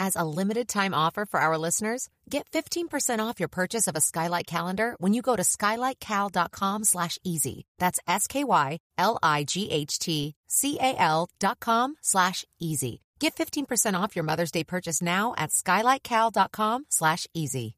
As a limited time offer for our listeners, get 15% off your purchase of a Skylight calendar when you go to skylightcal.com slash easy. That's S-K-Y-L-I-G-H-T-C-A-L dot com slash easy. Get 15% off your Mother's Day purchase now at skylightcal.com slash easy.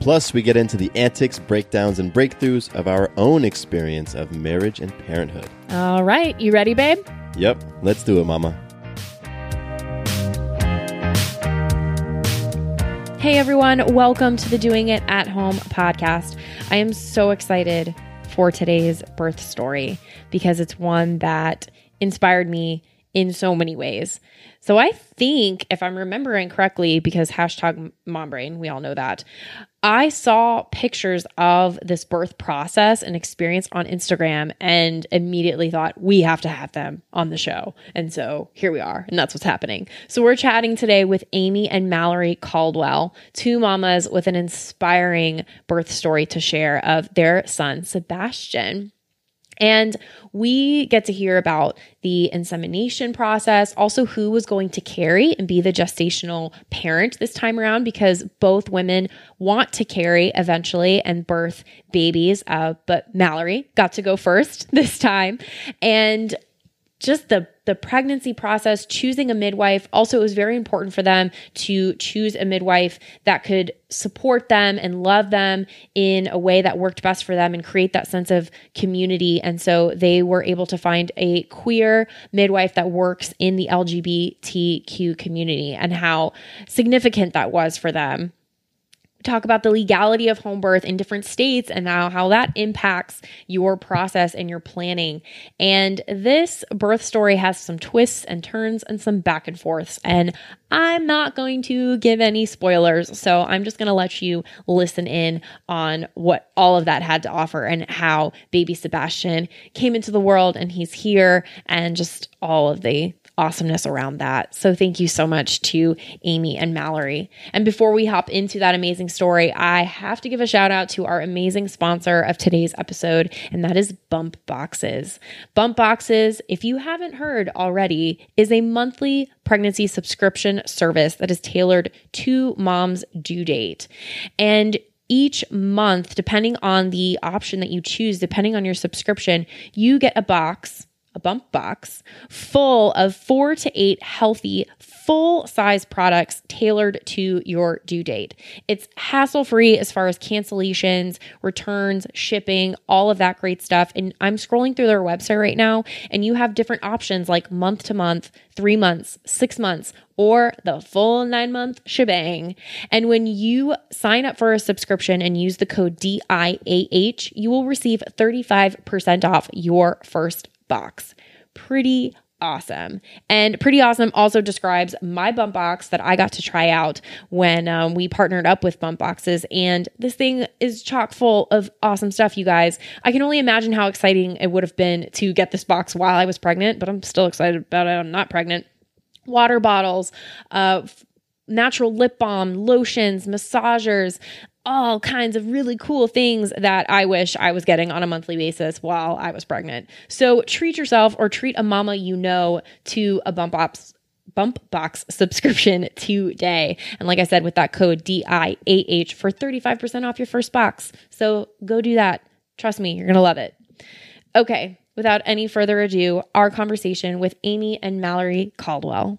Plus, we get into the antics, breakdowns, and breakthroughs of our own experience of marriage and parenthood. All right, you ready, babe? Yep, let's do it, Mama. Hey, everyone, welcome to the Doing It at Home podcast. I am so excited for today's birth story because it's one that inspired me in so many ways. So I think, if I'm remembering correctly, because hashtag mom brain, we all know that, I saw pictures of this birth process and experience on Instagram and immediately thought, we have to have them on the show. And so here we are, and that's what's happening. So we're chatting today with Amy and Mallory Caldwell, two mamas with an inspiring birth story to share of their son, Sebastian. And we get to hear about the insemination process, also who was going to carry and be the gestational parent this time around, because both women want to carry eventually and birth babies. Uh, but Mallory got to go first this time. And just the the pregnancy process choosing a midwife. Also it was very important for them to choose a midwife that could support them and love them in a way that worked best for them and create that sense of community. And so they were able to find a queer midwife that works in the LGBTQ community and how significant that was for them talk about the legality of home birth in different states and how, how that impacts your process and your planning. And this birth story has some twists and turns and some back and forths. And I'm not going to give any spoilers. So I'm just going to let you listen in on what all of that had to offer and how baby Sebastian came into the world and he's here and just all of the awesomeness around that. So thank you so much to Amy and Mallory. And before we hop into that amazing story, I have to give a shout out to our amazing sponsor of today's episode, and that is Bump Boxes. Bump Boxes, if you haven't heard already, is a monthly pregnancy subscription service that is tailored to mom's due date. And each month, depending on the option that you choose, depending on your subscription, you get a box a bump box full of four to eight healthy, full size products tailored to your due date. It's hassle free as far as cancellations, returns, shipping, all of that great stuff. And I'm scrolling through their website right now, and you have different options like month to month, three months, six months, or the full nine month shebang. And when you sign up for a subscription and use the code DIAH, you will receive 35% off your first box. Pretty awesome. And Pretty Awesome also describes my bump box that I got to try out when um, we partnered up with Bump Boxes. And this thing is chock full of awesome stuff, you guys. I can only imagine how exciting it would have been to get this box while I was pregnant, but I'm still excited about it. I'm not pregnant. Water bottles, uh, natural lip balm, lotions, massagers, all kinds of really cool things that I wish I was getting on a monthly basis while I was pregnant. So treat yourself or treat a mama you know to a bump ops bump box subscription today. And like I said, with that code DIAH for 35% off your first box. So go do that. Trust me, you're going to love it. Okay, without any further ado, our conversation with Amy and Mallory Caldwell.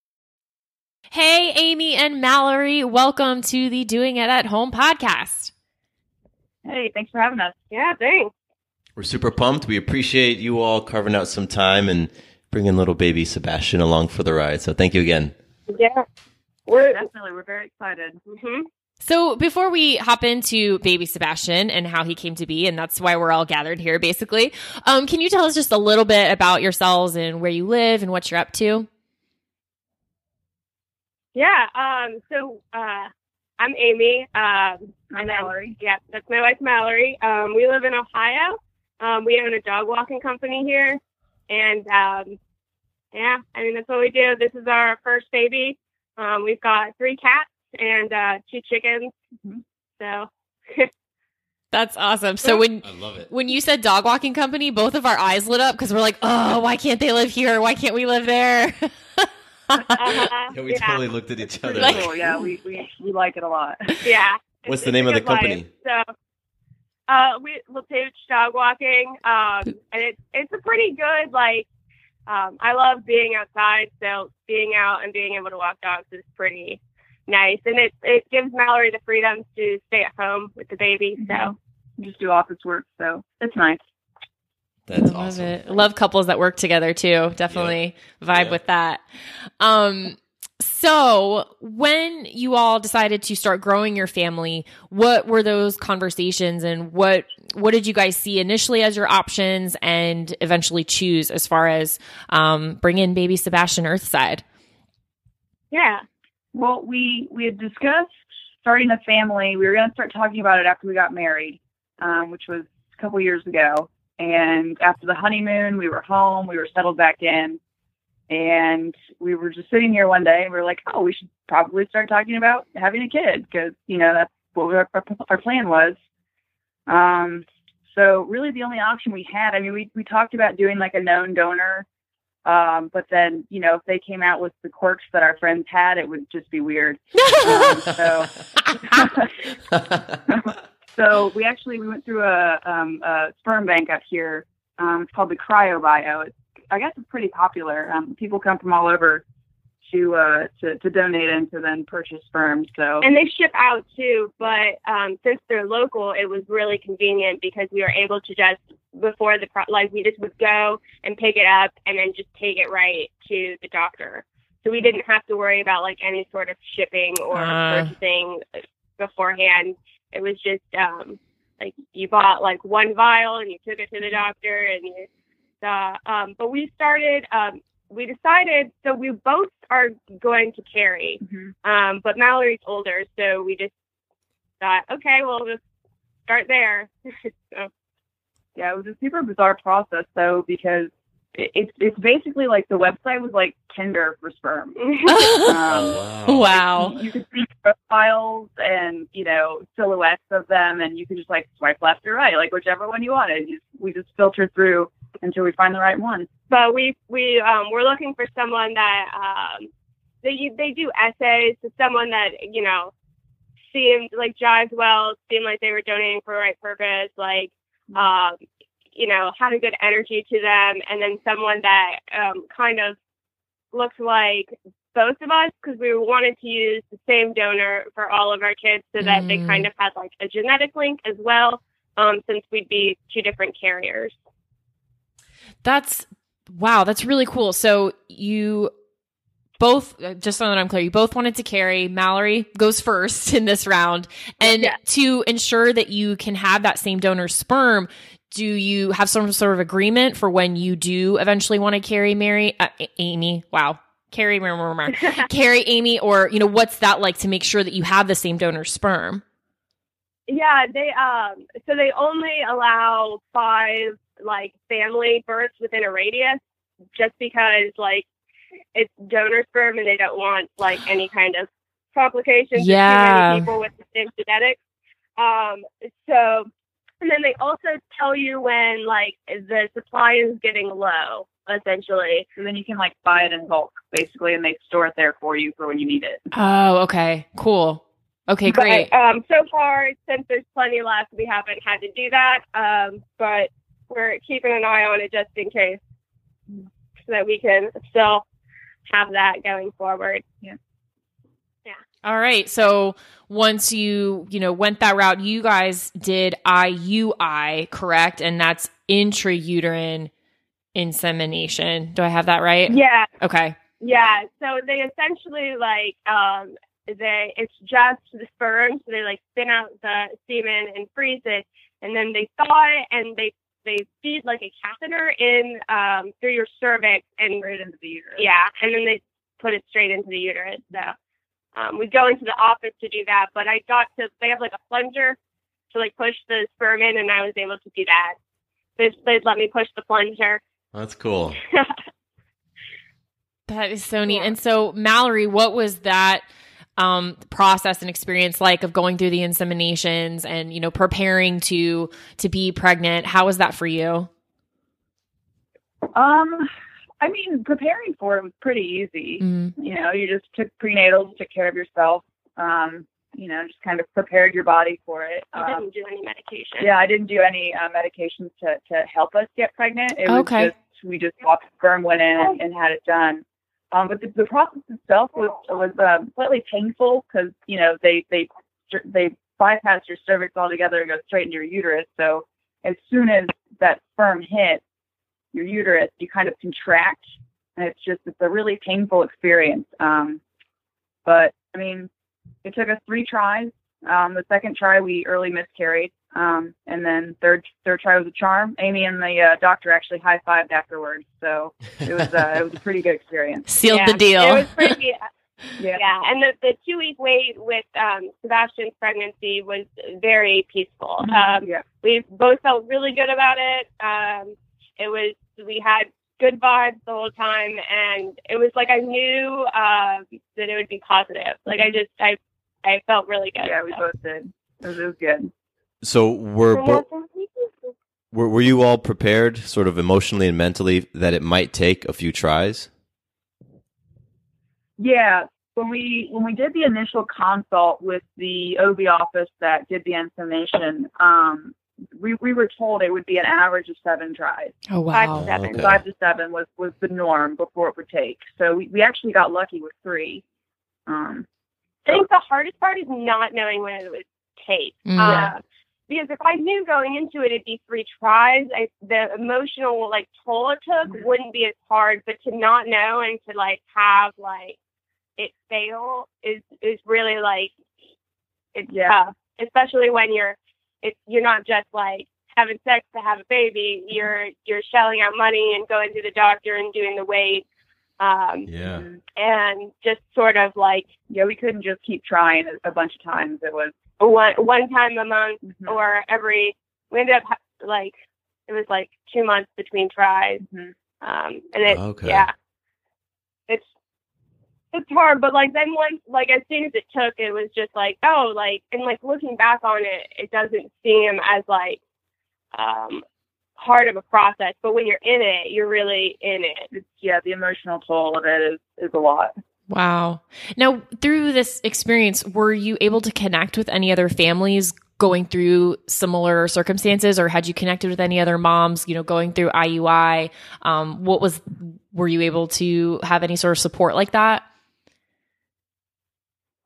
Hey, Amy and Mallory, welcome to the Doing It at Home podcast. Hey, thanks for having us. Yeah, thanks. We're super pumped. We appreciate you all carving out some time and bringing little baby Sebastian along for the ride. So thank you again. Yeah, we're Definitely, we're very excited. mhm. So, before we hop into baby Sebastian and how he came to be, and that's why we're all gathered here, basically, um, can you tell us just a little bit about yourselves and where you live and what you're up to? Yeah. Um, so uh, I'm Amy. Um, I'm and Mallory. yeah, that's my wife Mallory. Um, we live in Ohio. Um, we own a dog walking company here, and um, yeah, I mean that's what we do. This is our first baby. Um, we've got three cats and uh, two chickens. Mhm. So That's awesome. So, when I love it. when you said dog walking company, both of our eyes lit up because we're like, oh, why can't they live here? Why can't we live there? uh, Yeah, we totally looked at each other. Like- like, cool. Yeah, we, we we like it a lot. yeah. What's It's- the name of the company? life. So, uh, we LaPooch Dog Walking, um, and it's it's a pretty good like. Um, I love being outside, so being out and being able to walk dogs is pretty nice, and it it gives Mallory the freedom to stay at home with the baby. So We just do office work, so it's nice. That's I love awesome. it. Love couples that work together too. Definitely vibe Yeah. with that. Um, so when you all decided to start growing your family, what were those conversations and what what did you guys see initially as your options and eventually choose as far as um, bring in baby Sebastian Earthside? yeah, Well, we we had discussed starting a family. We were going to start talking about it after we got married, um, which was a couple years ago. And after the honeymoon, we were home. We were settled back in, and we were just sitting here one day, and we were like, "Oh, we should probably start talking about having a kid because you know that's what our, our, plan was." Um, so really, the only option we had, I mean, we we talked about doing like a known donor um, but then, you know, if they came out with the quirks that our friends had, it would just be weird. Um, so, so we actually we went through a, um, a sperm bank up here. Um, it's called the CryoBio. It's, I guess it's pretty popular. Um, people come from all over to uh, to to donate and to then purchase sperm. So and they ship out too. But um, since they're local, it was really convenient because we were able to just before the pro- like we just would go and pick it up and then just take it right to the doctor. So we didn't have to worry about like any sort of shipping or Ah. purchasing beforehand. It was just um, like you bought like one vial and you took it to the doctor and you. Uh, um, but we started. Um, we decided so we both are going to carry. Mhm. Um, but Mallory's older, so we just thought, okay, we'll just start there. so, yeah, it was a super bizarre process though because it's it's basically like the website was like Tinder for sperm. Um, Oh, wow. wow. you could see profiles and you know silhouettes of them, and you could just like swipe left or right, like whichever one you wanted. You, we just filter through until we find the right one. but we we um, we're looking for someone that um, they they do essays, so someone that you know seemed like jives well, seemed like they were donating for the right purpose, like um, you know, had a good energy to them, and then someone that um, kind of looked like both of us because we wanted to use the same donor for all of our kids so that they Mm. kind of had like a genetic link as well, um, since we'd be two different carriers. That's wow, that's really cool. So you both uh, just so that I'm clear, you both wanted to carry. Mallory goes first in this round. And Yeah. to ensure that you can have that same donor sperm, do you have some sort of agreement for when you do eventually want to carry Mary uh, Amy? Wow. Carry carry Amy or you know what's that like to make sure that you have the same donor sperm? Yeah, they um so they only allow five like family births within a radius just because like it's donor sperm and they don't want like any kind of complications Yeah. people with the same genetics. Um so and then they also tell you when like the supply is getting low, essentially. So then you can like buy it in bulk, basically, and they store it there for you for when you need it. Oh, okay. Cool. Okay, great. But, um, so far, since there's plenty left, we haven't had to do that. Um, but we're keeping an eye on it just in case, so that we can still have that going forward. All right. So once you, you know, went that route, you guys did IUI, correct? And that's intrauterine insemination. Do I have that right? Yeah, Okay. yeah. So they essentially like um, they it's just the sperm, so they like spin out the semen and freeze it, and then they thaw it and they they feed like a catheter in um, through your cervix and Right into the uterus. Yeah, and then they put it straight into the uterus. So um, we go into the office to do that, but I got to. They have like a plunger to like push the sperm in, and I was able to do that. They they'd let me push the plunger. That's cool. That is so neat. Yeah. And so, Mallory, what was that um, process and experience like of going through the inseminations and, you know, preparing to to be pregnant? How was that for you? Um, I mean, preparing for it was pretty easy. Mm. You know, you just took prenatals, took care of yourself. Um, you know, just kind of prepared your body for it. I Um, didn't do any medication. yeah, I didn't do any uh, medications to to help us get pregnant. It was Okay. just we just walked sperm went in and, and had it done. Um, but the, the process itself was was um, slightly painful because you know they they they bypass your cervix altogether and go straight into your uterus. So as soon as that sperm hits your uterus, you kind of contract, and it's just it's a really painful experience. Um, but I mean, it took us three tries. Um, the second try we early miscarried, um, and then third third try was a charm. Amy and the uh, doctor actually high fived afterwards, so it was uh, it was a pretty good experience. Sealed Yeah, the deal. It was pretty. Yeah. Yeah, and the, the two week wait with um, Sebastian's pregnancy was very peaceful. Um, yeah. we both felt really good about it. Um, it was we had good vibes the whole time, and it was like I knew uh, that it would be positive. Like I just I I felt really good. Yeah, we so. both did. It was, it was good. So were bo- were were you all prepared, sort of emotionally and mentally, that it might take a few tries? Yeah, when we when we did the initial consult with the OB office that did the insemination, um, we we were told it would be an average of seven tries. oh, Five wow. to seven. Okay. Five to seven was was the norm before it would take. So we we actually got lucky with three. Um, I think the hardest part is not knowing when it would take. Mm. Uh, because if I knew going into it it'd be three tries, I, the emotional like toll it took wouldn't be as hard. But to not know and to like have like it fail is is really like it's Yeah. tough, especially when you're it's you're not just like having sex to have a baby. You're you're shelling out money and going to the doctor and doing the wait. Um, Yeah. and just sort of like yeah, we couldn't just keep trying a, a bunch of times. It was one one time a month Mhm. or every we ended up like it was like two months between tries Mhm. um and it Okay. yeah it's it's hard but like then once like as soon as it took it was just like oh like and like looking back on it it doesn't seem as like um hard of a process but when you're in it you're really in it it's, yeah, the emotional toll of it is is a lot. Wow. Now, through this experience, were you able to connect with any other families going through similar circumstances or had you connected with any other moms, you know, going through IUI? Um, what was, were you able to have any sort of support like that?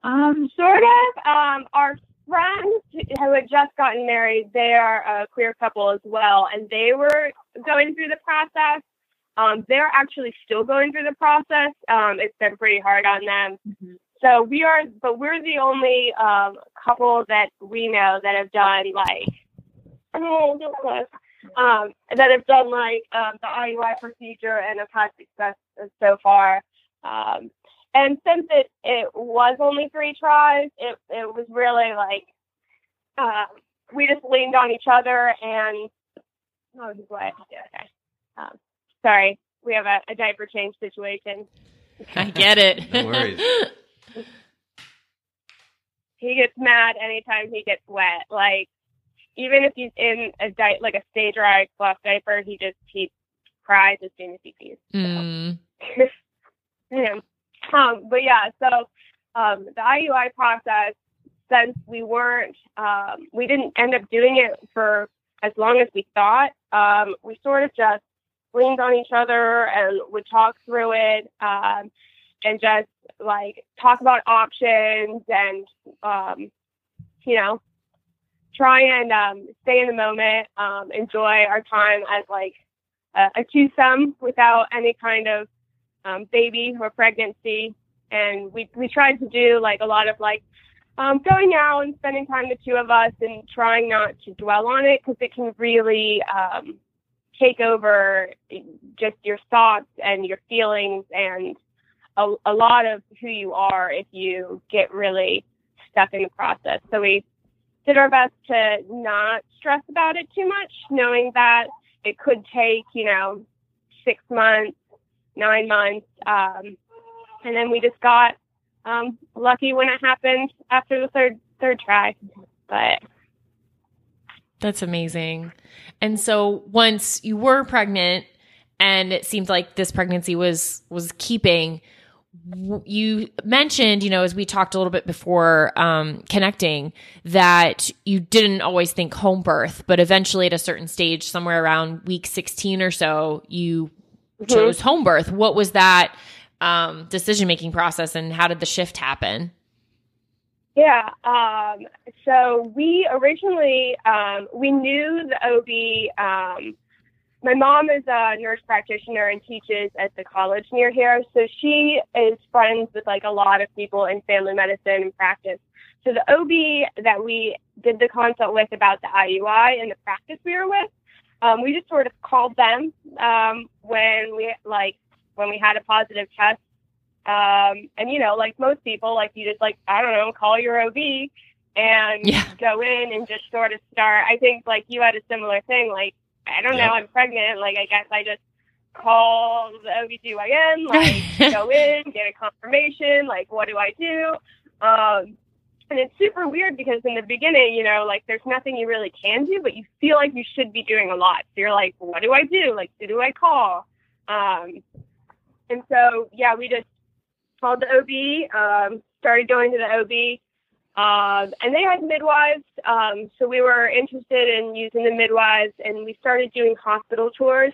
Um, sort of. Um, our friends who had just gotten married, they are a queer couple as well, and they were going through the process. Um, they're actually still going through the process. Um, it's been pretty hard on them. Mm-hmm. So we are, but we're the only um, couple that we know that have done like, oh, um, that have done like um, the IUI procedure and have had success so far. Um, and since it it was only three tries, it it was really like um, we just leaned on each other and oh he's wet. Yeah, okay. Um, sorry, we have a, a diaper change situation. I get it. no worries. he gets mad anytime he gets wet. Like even if he's in a di- like a stay dry cloth diaper, he just he cries as soon as he sees. So. Mm. yeah. Um, but yeah, so um, the IUI process, since we weren't, um, we didn't end up doing it for as long as we thought. Um, we sort of just leaned on each other and would talk through it um, and just like talk about options and, um, you know, try and um, stay in the moment, um, enjoy our time as like a, a twosome without any kind of um, baby or pregnancy. And we, we tried to do like a lot of like um, going out and spending time the two of us and trying not to dwell on it because it can really um, take over just your thoughts and your feelings and a, a lot of who you are if you get really stuck in the process. So we did our best to not stress about it too much, knowing that it could take, you know, six months nine months. Um, and then we just got um, lucky when it happened after the third third try. But that's amazing. And so once you were pregnant, and it seemed like this pregnancy was was keeping you mentioned, you know, as we talked a little bit before um, connecting, that you didn't always think home birth, but eventually at a certain stage, somewhere around week 16 or so, you mm-hmm. chose home birth. What was that um, decision making process, and how did the shift happen? Yeah. Um, so we originally um, we knew the OB. Um, my mom is a nurse practitioner and teaches at the college near here, so she is friends with like a lot of people in family medicine and practice. So the OB that we did the consult with about the IUI and the practice we were with, um, we just sort of called them um, when we like when we had a positive test. Um, and you know, like most people, like you just like I don't know, call your OB and yeah. go in and just sort of start. I think like you had a similar thing. Like I don't know, I'm pregnant. Like I guess I just call the OBGYN, like go in, get a confirmation. Like what do I do? Um, and it's super weird because in the beginning, you know, like there's nothing you really can do, but you feel like you should be doing a lot. So you're like, what do I do? Like, who do I call? Um, and so, yeah, we just called the OB, um, started going to the OB, um, and they had midwives. Um, so we were interested in using the midwives, and we started doing hospital tours.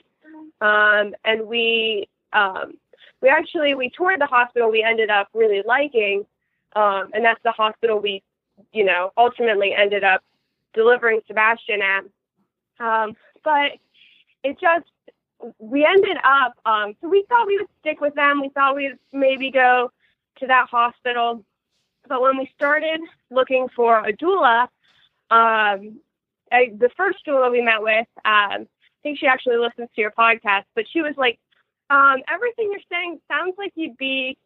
Um, and we, um, we actually we toured the hospital we ended up really liking um, and that's the hospital we, you know, ultimately ended up delivering Sebastian at. Um, but it just, we ended up, um, so we thought we would stick with them. We thought we'd maybe go to that hospital. But when we started looking for a doula, um, I, the first doula we met with, um, I think she actually listens to your podcast, but she was like, um, everything you're saying sounds like you'd be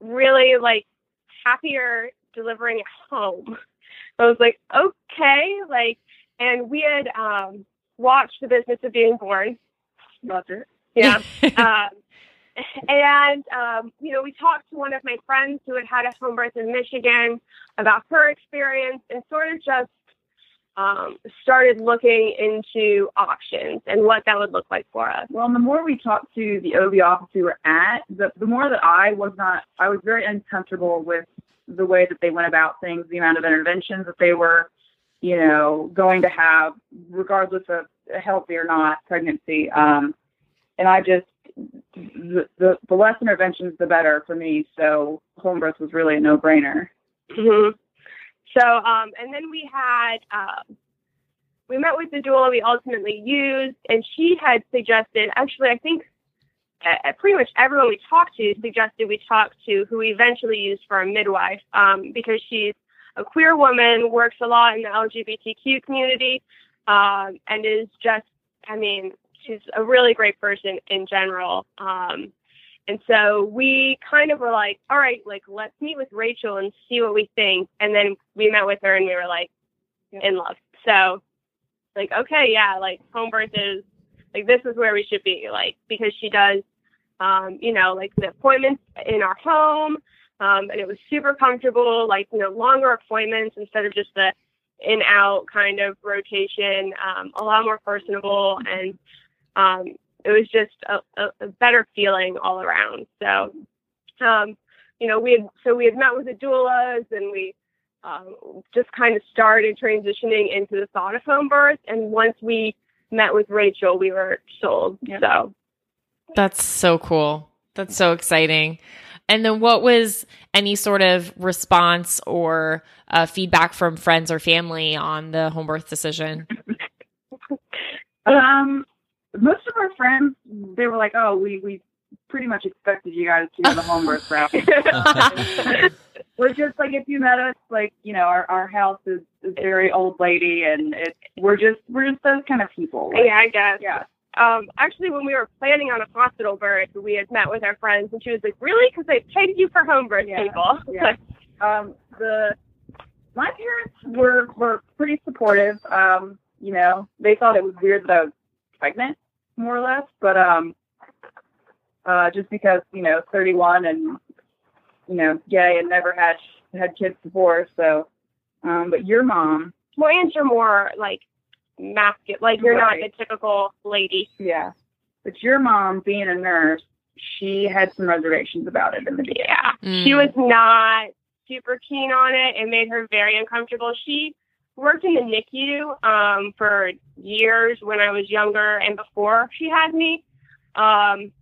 really like happier delivering at home. I was like, okay, like, and we had um, watched The Business of Being Born. Loved it. Yeah. um, and, um, you know, we talked to one of my friends who had had a home birth in Michigan about her experience and sort of just um, started looking into options and what that would look like for us. Well, the more we talked to the OB office we were at, the, the more that I was not, I was very uncomfortable with the way that they went about things, the amount of interventions that they were you know, going to have, regardless of healthy or not pregnancy. Um, and I just the, the the less interventions, the better for me. So home birth was really a no brainer. Mm-hmm. So, um, and then we had, um, we met with the doula we ultimately used, and she had suggested, actually, I think uh, pretty much everyone we talked to suggested we talk to who we eventually used for a midwife, um, because she's a queer woman, works a lot in the LGBTQ community, um, and is just, I mean, she's a really great person in general. Um, and so we kind of were like, all right, like let's meet with Rachel and see what we think. And then we met with her and we were like in love. So like, okay, yeah, like home birth is like this is where we should be, like because she does um, you know, like the appointments in our home. Um, and it was super comfortable, like, you know, longer appointments instead of just the in out kind of rotation, um, a lot more personable and um, it was just a, a, a better feeling all around. So, um, you know, we had so we had met with the doulas and we um, just kind of started transitioning into the thought of home birth. And once we met with Rachel, we were sold. Yep. So that's so cool. That's so exciting. And then, what was any sort of response or uh, feedback from friends or family on the home birth decision? um, most of our friends, they were like, "Oh, we we pretty much expected you guys to go the home birth route." we're just like, if you met us, like you know, our our house is, is very old lady, and it's we're just we're just those kind of people. Like, yeah, I guess. Yeah. Um, actually, when we were planning on a hospital birth, we had met with our friends, and she was like, "Really? Because they paid you for home birth, yeah. people." Yeah. um, the my parents were were pretty supportive. Um, you know, they thought it was weird that I was pregnant, more or less. But um, uh, just because you know, 31 and you know, gay and never had had kids before, so. Um, but your mom, well, and you're more like masculine, like you're right. not the typical lady. Yeah, but your mom, being a nurse, she had some reservations about it in the beginning. Yeah, mm. she was not super keen on it. It made her very uncomfortable. She worked in the NICU um, for years when I was younger and before she had me. Um,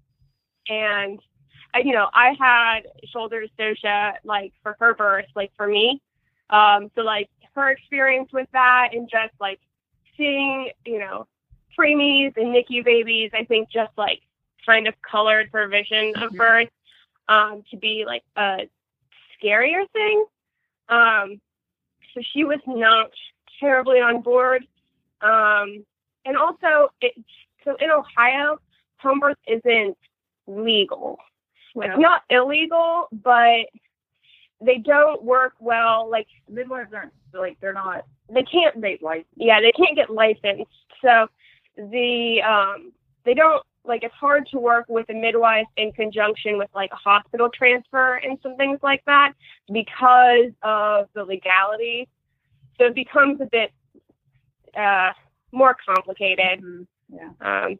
and, I, you know, I had shoulder dystocia, like, for her birth, like, for me. Um, so, like, her experience with that and just, like, seeing, you know, preemies and NICU babies, I think just, like, kind of colored her vision of mm-hmm. birth um, to be, like, a scarier thing. Um, so she was not terribly on board. Um, and also, it, so in Ohio, home birth isn't legal. It's not illegal, but they don't work well. Like midwives aren't like they're not. They can't. They like yeah, they can't get licensed. So the um, they don't like it's hard to work with a midwife in conjunction with like a hospital transfer and some things like that because of the legality. So it becomes a bit uh, more complicated. Mm-hmm. Yeah. Um,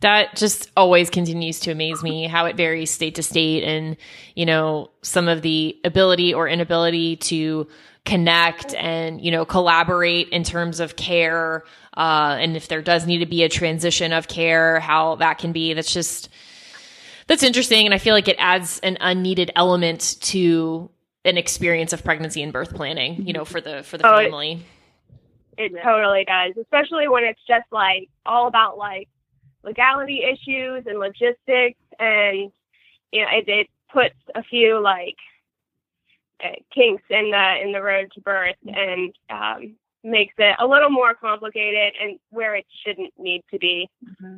that just always continues to amaze me how it varies state to state and you know some of the ability or inability to connect and you know collaborate in terms of care uh, and if there does need to be a transition of care how that can be. That's just that's interesting and i feel like it adds an unneeded element to an experience of pregnancy and birth planning you know for the for the oh, family. It, it totally does especially when it's just like all about like legality issues and logistics and you know it, it puts a few like uh, kinks in the in the road to birth and um, makes it a little more complicated and where it shouldn't need to be. Mm-hmm.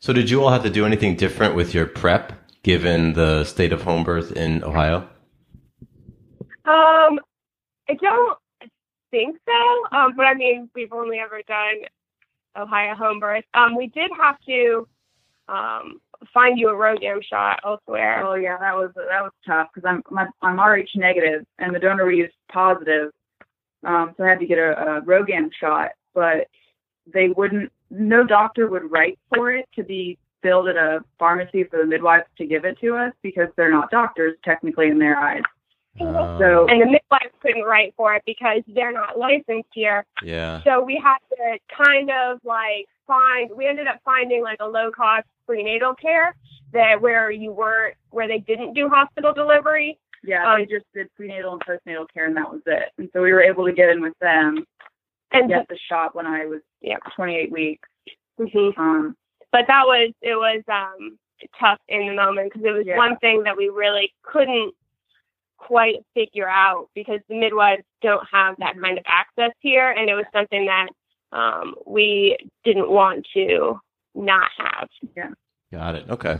So, did you all have to do anything different with your prep given the state of home birth in Ohio? Um, I don't think so. Um, but I mean, we've only ever done Ohio home birth. Um, we did have to um, find you a RhoGAM shot elsewhere. Oh yeah, that was that was tough because I'm my, I'm Rh negative and the donor we used positive, um, so I had to get a, a RhoGAM shot, but they wouldn't. No doctor would write for it to be filled at a pharmacy for the midwife to give it to us because they're not doctors technically in their eyes. Oh. So and the midwives couldn't write for it because they're not licensed here. yeah. So we had to kind of like find. We ended up finding like a low cost prenatal care that where you weren't where they didn't do hospital delivery. yeah, Um, they just did prenatal and postnatal care, and that was it. And so we were able to get in with them And get the shot when I was Yeah. 28 weeks. Mhm. Um, but that was it was um tough in the moment because it was Yeah. one thing that we really couldn't quite figure out because the midwives don't have that kind of access here and it was something that um we didn't want to not have Yeah. Got it. Okay.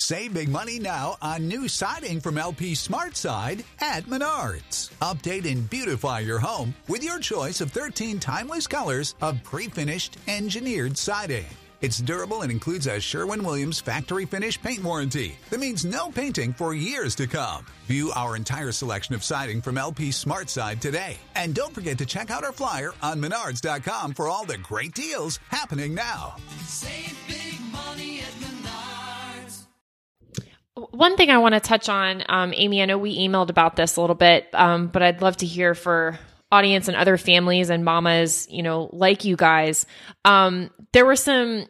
Save big money now on new siding from LP Smart Side at Menards. Update and beautify your home with your choice of 13 timeless colors of pre-finished engineered siding. It's durable and includes a Sherwin-Williams factory finish paint warranty that means no painting for years to come. View our entire selection of siding from LP Smart Side today. And don't forget to check out our flyer on menards.com for all the great deals happening now. Save big money at Menards. One thing I want to touch on, um, Amy, I know we emailed about this a little bit, um, but I'd love to hear for audience and other families and mamas, you know, like you guys. Um, there were some,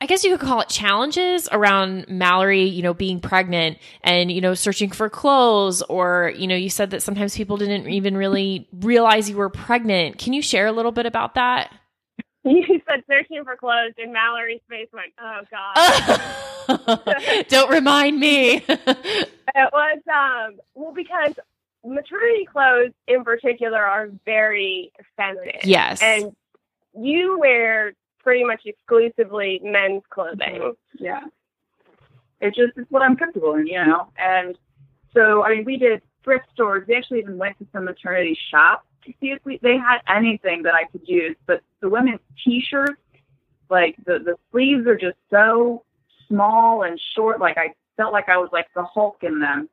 I guess you could call it challenges around Mallory, you know, being pregnant and, you know, searching for clothes, or, you know, you said that sometimes people didn't even really realize you were pregnant. Can you share a little bit about that? you said searching for clothes and Mallory's face went oh god Don't remind me. It was um well because maternity clothes in particular are very feminine. yes. And you wear pretty much exclusively men's clothing. yeah. It just is what I'm comfortable in, you know. And so, I mean, we did thrift stores. We actually even went to some maternity shops to see if we, they had anything that I could use. But the women's t-shirts, like the the sleeves are just so small and short. Like I felt like I was like the Hulk in them.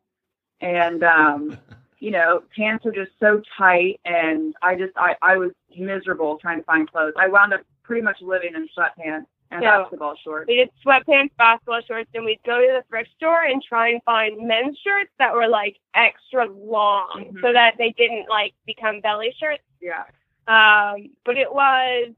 And um, you know, pants are just so tight, and I just I I was miserable trying to find clothes. I wound up pretty much living in sweatpants and basketball shorts. We did sweatpants, basketball shorts, and we'd go to the thrift store and try and find men's shirts that were like extra long Mhm. so that they didn't like become belly shirts. Yeah. Um, but it was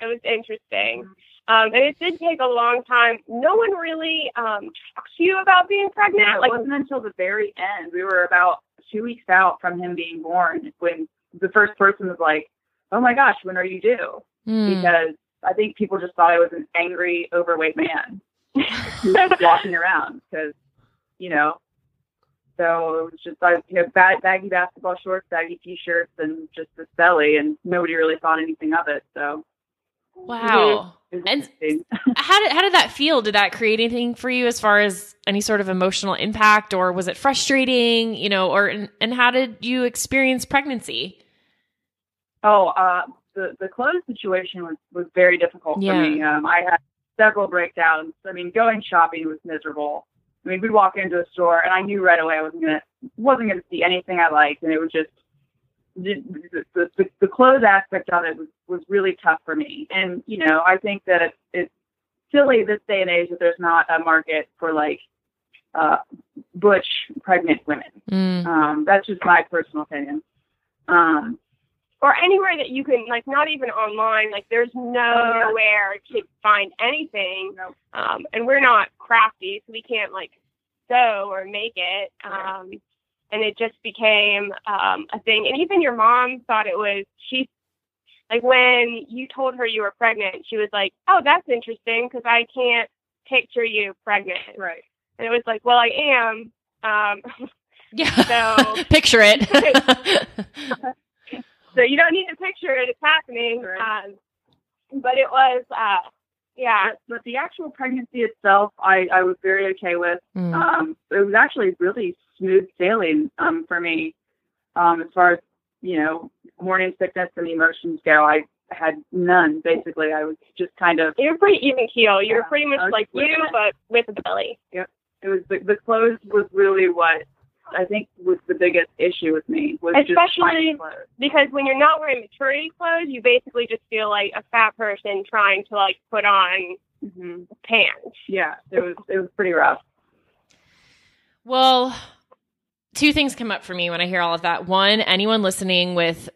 it was interesting. Um, and it did take a long time. No one really um, talks to you about being pregnant. Yeah, it like wasn't until the very end. We were about two weeks out from him being born when the first person was like, "Oh my gosh, when are you due?" Hmm. Because I think people just thought I was an angry, overweight man walking around because, you know. So it was just like you know, bag, baggy basketball shorts, baggy t-shirts, and just this belly, and nobody really thought anything of it. So wow. And- how did how did that feel? Did that create anything for you as far as any sort of emotional impact, or was it frustrating? You know, or and, and how did you experience pregnancy? Oh, uh, the the clothes situation was was very difficult Yeah. for me. Um, I had several breakdowns. I mean, going shopping was miserable. I mean, we'd walk into a store, and I knew right away I wasn't gonna wasn't gonna see anything I liked, and it was just the the, the, the clothes aspect of it was was really tough for me. And you know, I think that it's it's silly this day and age that there's not a market for like uh, butch pregnant women. Mm. Um, that's just my personal opinion. Um, or anywhere that you can like not even online like there's nowhere to find anything Nope. um and we're not crafty so we can't like sew or make it um and it just became um a thing and even your mom thought it was she like when you told her you were pregnant she was like oh that's interesting because i can't picture you pregnant right. and it was like well i am um Yeah. So- Picture it. so you don't need to picture it it's happening Right. um but it was uh yeah But the actual pregnancy itself, I, I was very okay with. Mm. Um, it was actually really smooth sailing um, for me um, as far as, you know, morning sickness and emotions go. I had none, basically. I was just kind of, you're pretty even keel you're Yeah. pretty much like you it. but with a belly Yep. it was the, the clothes was really what I think was the biggest issue with me was Especially- finding because when you're not wearing maturity clothes you basically just feel like a fat person trying to like put on hmm pants Yeah, it was it was pretty rough. Well, two things come up for me when I hear all of that. One, anyone listening with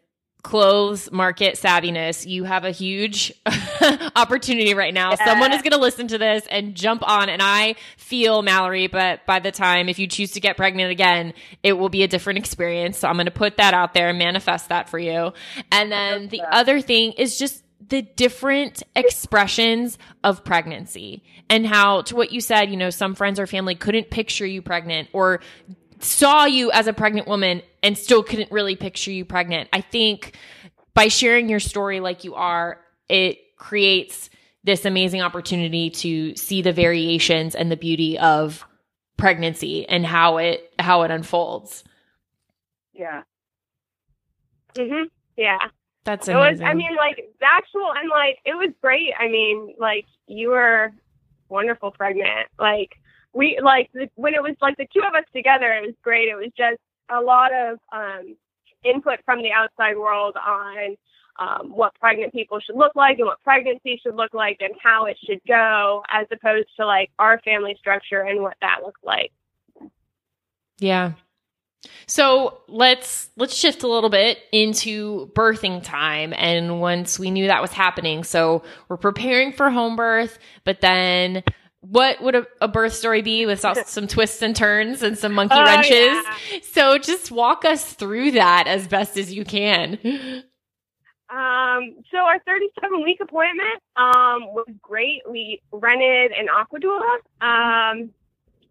clothes market savviness, you have a huge opportunity right now. Yeah. Someone is going to listen to this and jump on. And I feel, Mallory, but by the time, if you choose to get pregnant again, it will be a different experience. So I'm going to put that out there and manifest that for you. And then the other thing is just the different expressions of pregnancy and how to what you said, you know, some friends or family couldn't picture you pregnant or saw you as a pregnant woman and still couldn't really picture you pregnant. I think by sharing your story like you are, it creates this amazing opportunity to see the variations and the beauty of pregnancy and how it how it unfolds. Yeah. Mhm. Yeah. That's amazing. Was, I mean, like the actual and like it was great. I mean, like you were wonderful pregnant. Like we like the, when it was like the two of us together, it was great. It was just a lot of um, input from the outside world on um, what pregnant people should look like and what pregnancy should look like and how it should go, as opposed to like our family structure and what that looks like. Yeah. So let's let's shift a little bit into birthing time and once we knew that was happening. So we're preparing for home birth, but then what would a, a, birth story be with some twists and turns and some monkey oh, wrenches? Yeah. So just walk us through that as best as you can. Um, so our 37 week appointment um, was great. We rented an aqua doula, um,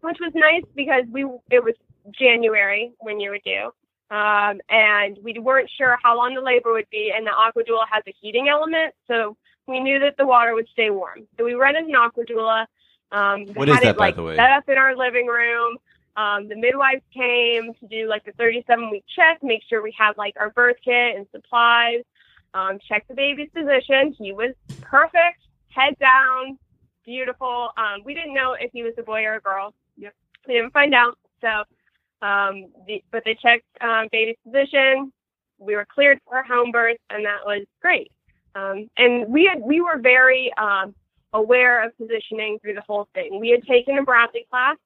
which was nice because we it was January when you were due. Um, and we weren't sure how long the labor would be, and the aqua doula has a heating element, so we knew that the water would stay warm. So we rented an aqua doula. Um, what is that, it, by like, the way? Set up in our living room. Um, the midwives came to do like the 37 week check, make sure we had like our birth kit and supplies. Um, check the baby's position. He was perfect, head down, beautiful. Um, we didn't know if he was a boy or a girl. Yep. We didn't find out. So, um, the, but they checked um, baby's position. We were cleared for home birth, and that was great. Um, and we had we were very um, aware of positioning through the whole thing. We had taken a Bradley class.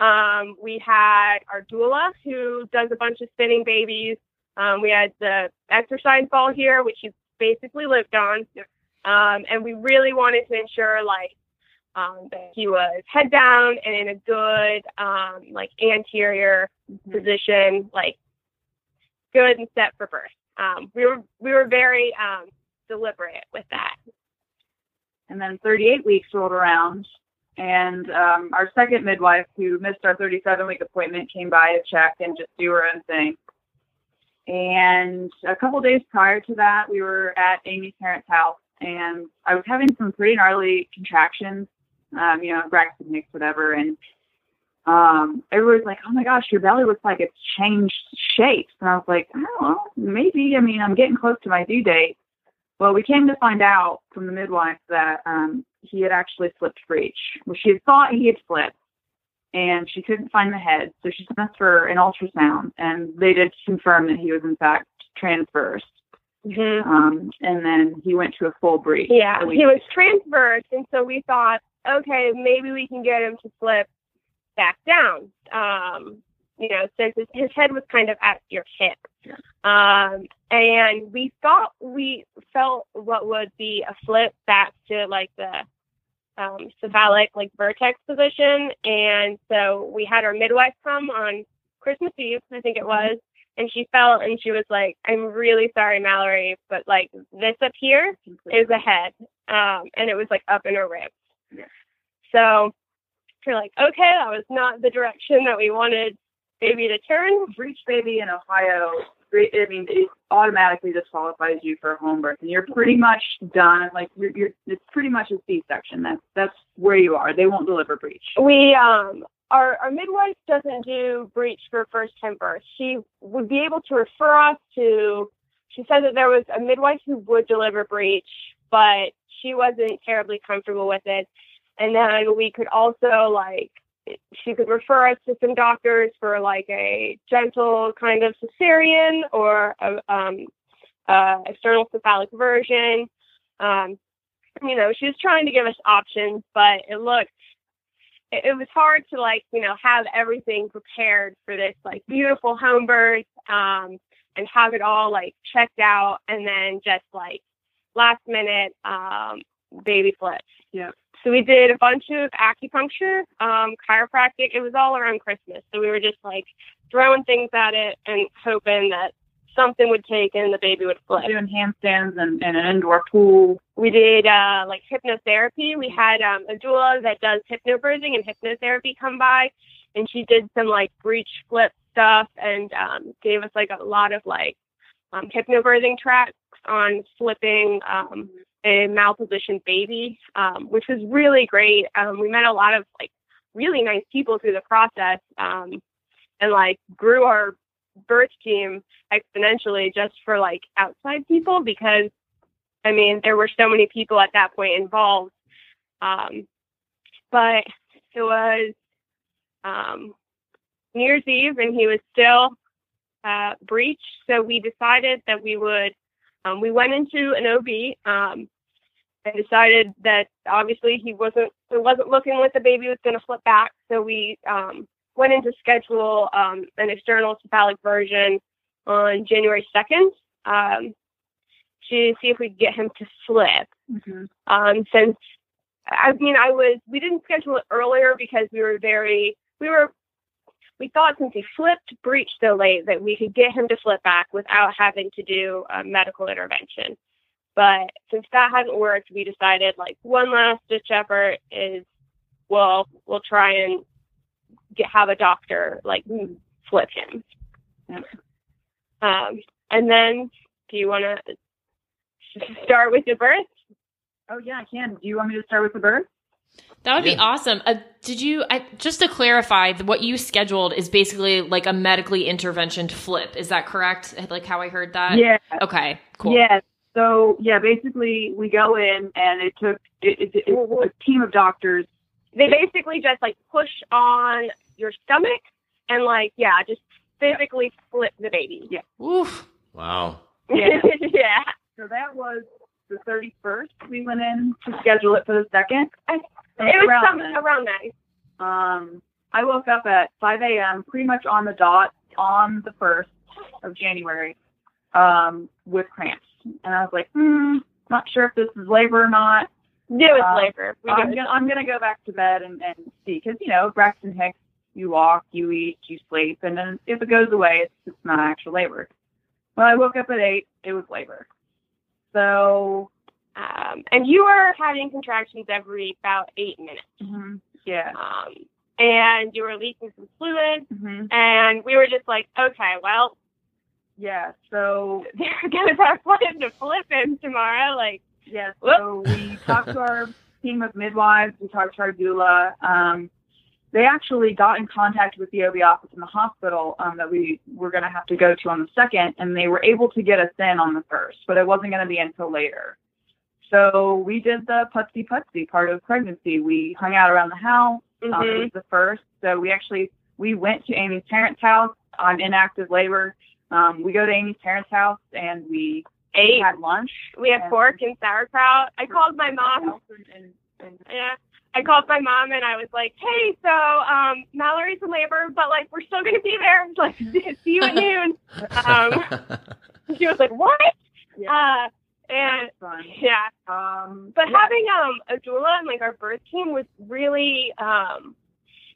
Um, we had our doula who does a bunch of spinning babies. Um, we had the exercise ball here, which he basically lived on. Um, and we really wanted to ensure like um, that he was head down and in a good um, like anterior mm-hmm. position, like good and set for birth. Um, we were we were very um, deliberate with that. And then 38 weeks rolled around, and um, our second midwife, who missed our 37 week appointment, came by to check and just do her own thing. And a couple days prior to that, we were at Amy's parents' house, and I was having some pretty gnarly contractions, um, you know, Braxton Hicks, whatever. And um, everybody's like, "Oh my gosh, your belly looks like it's changed shapes," and I was like, "I don't know, maybe. I mean, I'm getting close to my due date." Well, we came to find out from the midwife that um, he had actually slipped breech. Well, she had thought he had slipped, and she couldn't find the head, so she sent us for an ultrasound, and they did confirm that he was in fact transverse. Mm-hmm. Um, and then he went to a full breech. Yeah, he was transverse, and so we thought, okay, maybe we can get him to slip back down. Um, you know, since his, his head was kind of at your hip. Um, and we thought we felt what would be a flip back to like the um, cephalic, like vertex position. And so we had our midwife come on Christmas Eve, I think it was, and she felt and she was like, I'm really sorry, Mallory, but like this up here is a head. Um, and it was like up in her ribs. Yeah. So we're like, okay, that was not the direction that we wanted baby to turn. Breech baby in Ohio, I mean, it automatically disqualifies you for home birth, and you're pretty much done. Like you're, you're it's pretty much a C-section. That's that's where you are. They won't deliver breech. We um. Our, our midwife doesn't do breech for first time birth. She would be able to refer us to, she said that there was a midwife who would deliver breech, but she wasn't terribly comfortable with it. And then we could also like she could refer us to some doctors for like a gentle kind of cesarean or a, um, uh, external cephalic version. Um, you know, she was trying to give us options, but it looked it, it was hard to like you know have everything prepared for this like beautiful home birth um, and have it all like checked out, and then just like last minute um, baby flips. Yeah. So we did a bunch of acupuncture, um, chiropractic. It was all around Christmas. So we were just like throwing things at it and hoping that something would take and the baby would flip. Doing handstands and, and an indoor pool. We did uh, like hypnotherapy. We had um, a doula that does hypnobirthing and hypnotherapy come by, and she did some like breech flip stuff and um, gave us like a lot of like um, hypnobirthing tracks on flipping um, a malpositioned baby, um, which was really great. Um, we met a lot of like really nice people through the process um, and like grew our birth team exponentially just for like outside people because I mean there were so many people at that point involved. Um, but it was um, New Year's Eve and he was still uh, breached, so we decided that we would. Um, we went into an OB um, and decided that obviously he wasn't it wasn't looking like the baby was going to flip back, so we um, went into schedule um, an external cephalic version on January 2nd um, to see if we could get him to flip. Mm-hmm. Um, since, I mean, I was, we didn't schedule it earlier because we were very, we were, we thought since he flipped breech so late that we could get him to flip back without having to do a medical intervention. But since that hadn't worked, we decided like one last ditch effort is, well, we'll try and get have a doctor like flip him. Um, and then, do you want to start with the birth? Oh yeah, I can. Do you want me to start with the birth? That would be awesome. Uh, did you I, just to clarify what you scheduled is basically like a medically intervention flip? Is that correct? Like how I heard that? Yeah. Okay. Cool. Yes. So yeah, basically we go in and it took it, it, it, a team of doctors. They basically just like push on your stomach and like yeah, just physically flip the baby. Yeah. Oof. Wow. Yeah. yeah. So that was the 31st. We went in to schedule it for the second. I, it was around some, then. around that. Um, I woke up at 5 a.m. pretty much on the dot on the 1st of January um, with cramps. And I was like, hmm, not sure if this is labor or not. It was Um, labor. We I'm gonna, I'm gonna go back to bed and, and see, because you know Braxton Hicks, you walk, you eat, you sleep, and then if it goes away, it's it's not actual labor. Well, I woke up at eight, it was labor. So um, and you were having contractions every about eight minutes. mhm, yeah, Um, and you were leaking some fluid. hmm And we were just like, okay, well, yeah. So they're gonna start flip him tomorrow. Like, yeah, so we talked to our team of midwives. We talked to our doula. Um, they actually got in contact with the OB office in the hospital um, that we were going to have to go to on the second, and they were able to get us in on the first, but it wasn't going to be until later. So we did the putsy putsy part of pregnancy. We hung out around the house. Um, it mhm. was the first, so we actually we went to Amy's parents' house. on inactive labor. Um, we go to Amy's parents' house and we ate. had lunch. We had and- pork and sauerkraut. I called my mom. And, and, Yeah. I called my mom and I was like, "Hey, so um, Mallory's in labor, but like we're still gonna be there. Like, see you at noon." Um, she was like, "What?" Yeah. Uh, and yeah, Um, but yeah. having um a doula and like our birth team was really um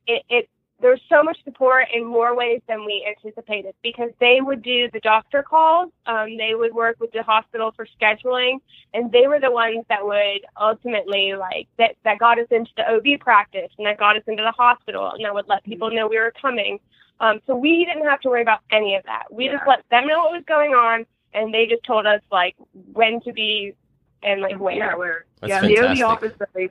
it, it there was so much support in more ways than we anticipated because they would do the doctor calls. Um they would work with the hospital for scheduling and they were the ones that would ultimately like that that got us into the OB practice and that got us into the hospital and that would let people know we were coming. Um so we didn't have to worry about any of that. We just let them know what was going on and they just told us like when to be and like where Yeah, where. That's yeah, the. OB office that they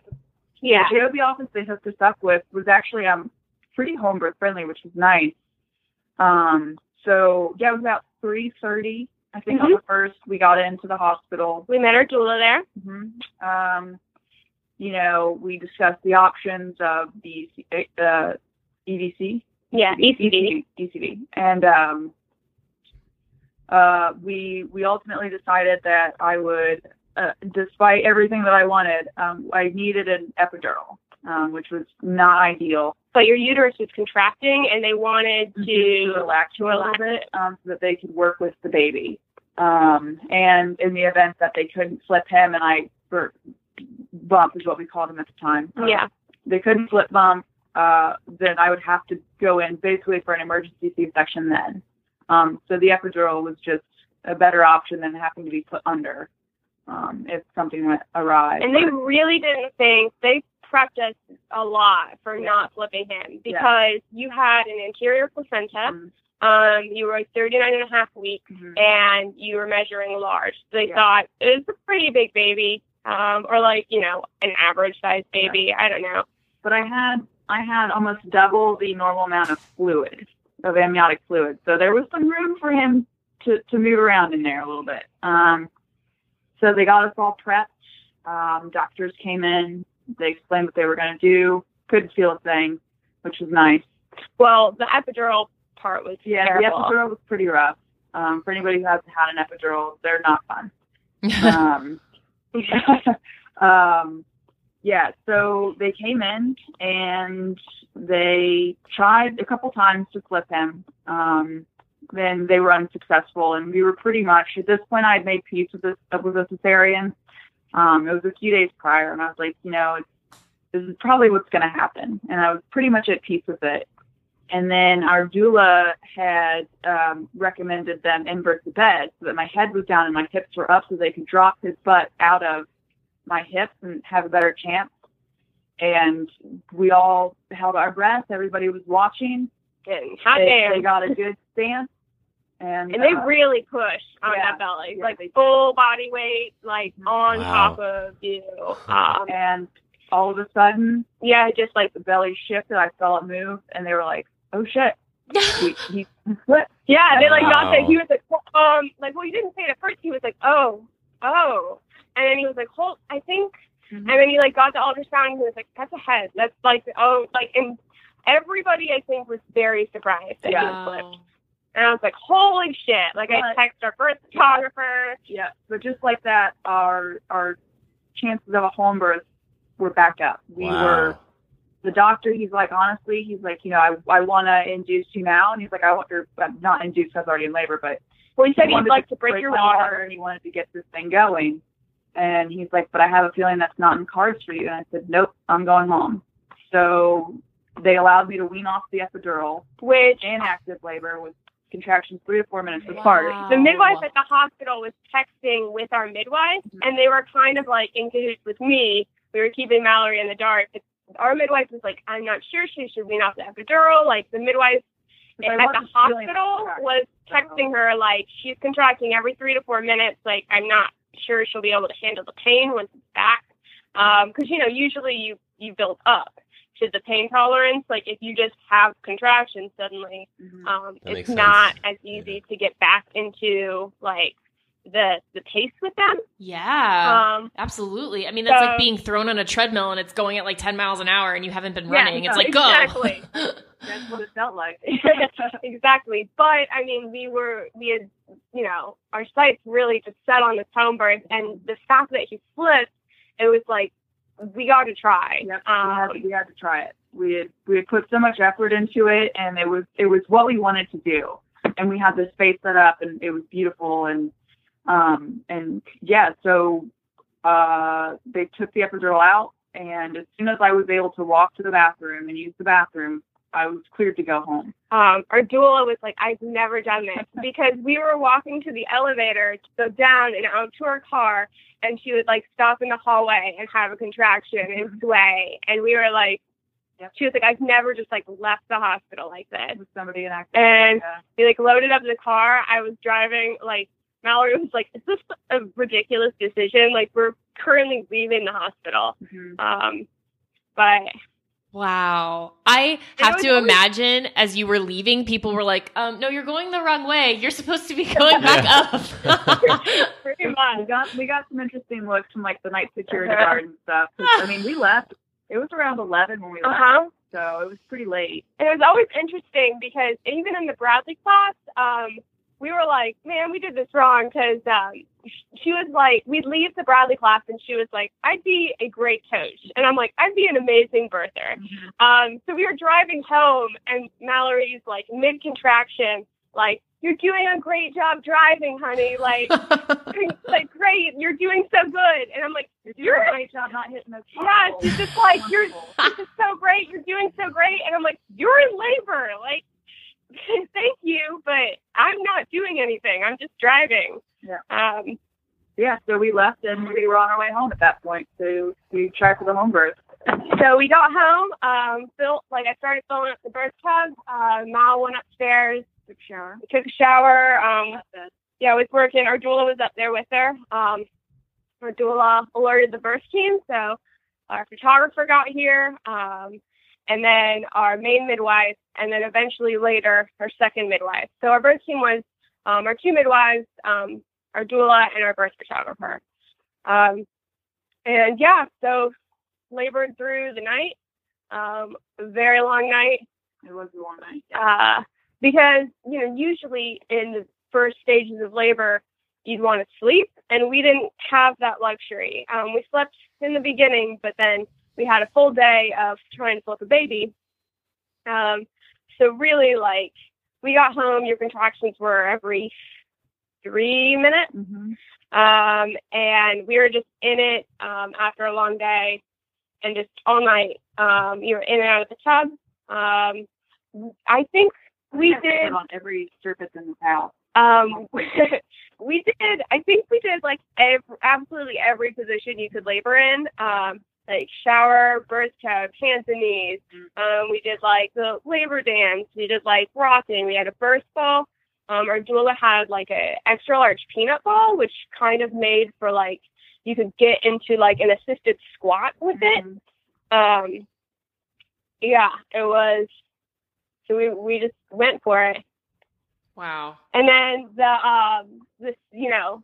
yeah the OB office they hooked us up with was actually um pretty home birth friendly, which is nice. Um, so yeah, it was about three thirty. I think on Mhm. the first we got into the hospital. we met our doula there hmm Um, you know, we discussed the options of the uh, EVC. Yeah, ECV. ECV. And um, uh, we we ultimately decided that I would, uh, despite everything that I wanted, um, I needed an epidural. um, which was not ideal. But your uterus was contracting, and they wanted to to. relax to a little bit um, so that they could work with the baby. Um, and in the event that they couldn't flip him, and I or bump is what we called him at the time. um, Yeah. they couldn't flip bump, uh, then I would have to go in basically for an emergency C-section then. Um, so the epidural was just a better option than having to be put under um, if something went awry. And they really didn't think they prepped us a lot for Yeah. not flipping him because you had an anterior placenta. Mhm. Um, you were 39 and a half weeks Mhm. and you were measuring large. They Yeah. thought it was a pretty big baby, um, or like, you know, an average sized baby. I don't know. but I had I had almost double the normal amount of fluid of amniotic fluid, so there was some room for him to to move around in there a little bit. Um, so they got us all prepped. Um, doctors came in. They explained what they were going to do. Couldn't feel a thing, which was nice. Well, the epidural part was Yeah, terrible. the epidural was pretty rough. Um, for anybody who hasn't had an epidural, they're not fun. um, um, yeah, so they came in and they tried a couple times to flip him. Um, then they were unsuccessful, and we were pretty much at this point. I had made peace with this with the cesarean. Um, it was a few days prior, and I was like, you know, it's, this is probably what's going to happen, and I was pretty much at peace with it. And then our doula had um, recommended them invert the bed so that my head was down and my hips were up so they could drop his butt out of my hips and have a better chance. And we all held our breath. Everybody was watching. Hot they, damn. they got a good stance. And, and they uh, really push on yeah, that belly, yeah, like they- full body weight, like on Wow. top of you. Um, and all of a sudden, yeah, just like the belly shifted. I saw it move, and they were like, "Oh shit!" he, he. Yeah, they like not that he was like well, um like well he didn't say it at first he was like oh oh and then he was like hold I think Mhm. and then he like got the ultrasound and he was like that's a head that's like oh like and everybody I think was very surprised that he Yeah. was flipped and I was like holy shit like I But- texted our birth photographer Yeah, but just like that, our our chances of a home birth were back up. We wow. were the doctor. He's like, honestly, he's like, you know, I I want to induce you now, and he's like, I want your uh, not induce. I was already in labor, but well he said he he'd like to break, your my water and he wanted to get this thing going. And he's like, but I have a feeling that's not in cards for you. And I said, nope, I'm going home. So they allowed me to wean off the epidural which in active labor with contractions three to four minutes apart. the midwife at the hospital was texting with our midwife, and they were kind of like in cahoots with me. We were keeping Mallory in the dark. But our midwife was like, "I'm not sure she should wean off the epidural." Like the midwife at the hospital was texting her like, "She's contracting every three to four minutes. Like I'm not sure she'll be able to handle the pain once it's back." Um, because you know, usually you you build up to the pain tolerance. Like if you just have contractions suddenly, Mhm. um, it's makes sense. not as easy to get back into like the the pace with them. Yeah. Um, Absolutely. I mean, that's so- like being thrown on a treadmill and it's going at like 10 miles an hour and you haven't been Yeah, running. it's yeah, like, go. exactly. That's what it felt like. exactly. But I mean, we were we had you know our sights really just set on this home birth, and the fact that he flipped, it was like we got to try. Yep, we, had, Um, we had to try it. We had we had put so much effort into it, and it was it was what we wanted to do. And we had the space set up, and it was beautiful. And um and yeah, so uh they took the epidural out, and as soon as I was able to walk to the bathroom and use the bathroom, I was cleared to go home. um, our doula was like, I've never done this because we were walking to the elevator to go down and out to our car, and she would like stop in the hallway and have a contraction and sway, and we were like, Yep. she was like, I've never just like left the hospital like this. With somebody in active. And yeah. we like loaded up the car. I was driving. Like Mallory was like, "Is this a ridiculous decision? Like we're currently leaving the hospital." Mhm. Um, but Wow. I have to was always- imagine as you were leaving, people were like, um, no, you're going the wrong way. You're supposed to be going back up. pretty we got we got some interesting looks from like the night security Uh-huh. guard and stuff. I mean, we left. It was around eleven when we left, huh. so it was pretty late. And it was always interesting because even in the Bradley class, um, we were like, man, we did this wrong because um, she was like, we'd leave the Bradley class and she was like, I'd be a great coach. And I'm like, I'd be an amazing birther. Um, so we were driving home and Mallory's like mid contraction, like, you're doing a great job driving, honey. Like, like great, you're doing so good. And I'm like, You're doing a great job not hitting those. yeah, she's just like, you're this is so great. You're doing so great. And I'm like, you're in labor. Like, thank you, but I'm not doing anything. I'm just driving. Yeah. Um, Yeah, so we left and we were on our way home at that point. So we tried for the home birth. so we got home. Um, like I started filling up the birth tub. Uh, Mal went upstairs, Took a shower. took a shower. Um, yeah, I was working. Our doula was up there with her. Um, our doula alerted the birth team, so our photographer got here, um, and then our main midwife, and then eventually later our second midwife. So our birth team was um, our two midwives, um, our doula, and our birth photographer. Um, and yeah, so labored through the night, um, very long night It was a long night. uh, because you know usually in the first stages of labor you'd want to sleep and we didn't have that luxury um, we slept in the beginning but then we had a full day of trying to flip a baby um, so really like we got home your contractions were every three minutes Mm-hmm. um, and we were just in it um, after a long day and just all night um, you were in and out of the tub um, I think we did on every surface in the house. um we did i think we did like ev- absolutely every position you could labor in um like shower birth tub hands and knees. Um we did like the labor dance. We did like rocking. We had a birth ball. Um our doula had like a extra large peanut ball which kind of made for like you could get into like an assisted squat with it. Um yeah it was so we we just went for it. Wow. and then the um this you know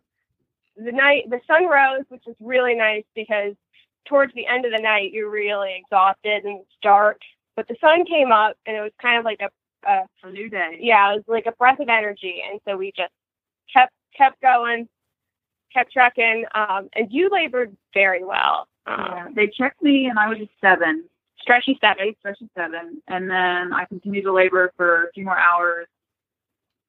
the night the sun rose which was really nice because towards the end of the night you're really exhausted and it's dark but the sun came up and it was kind of like a, a A new day. yeah it was like a breath of energy and so we just kept kept going kept trucking um and you labored very well um Yeah. They checked me and I was a seven. stretchy seven stretchy seven. And then I continued to labor for a few more hours.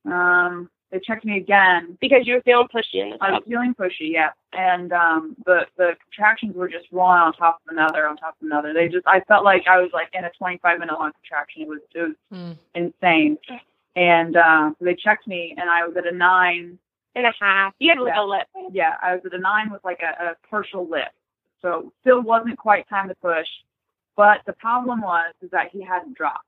Um, they checked me again. because you were feeling pushy I was feeling pushy, yeah. And um the the contractions were just one on top of another on top of another. They just I felt like I was like in a twenty five minute long contraction. It was it was Hmm. insane. And uh, so they checked me and I was at a nine and a half you had like Yeah. a lip yeah, I was at a nine with like a, a partial lift. So still wasn't quite time to push. But the problem was is that he hadn't dropped.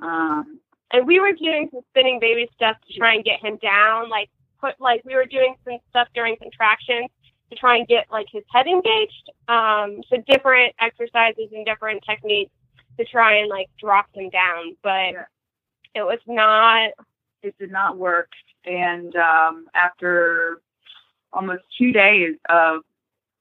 Um and we were doing some spinning baby stuff to try and get him down like put like we were doing some stuff during contractions to try and get like his head engaged um so different exercises and different techniques to try and like drop him down but Yeah. it was not it did not work. And um after almost two days of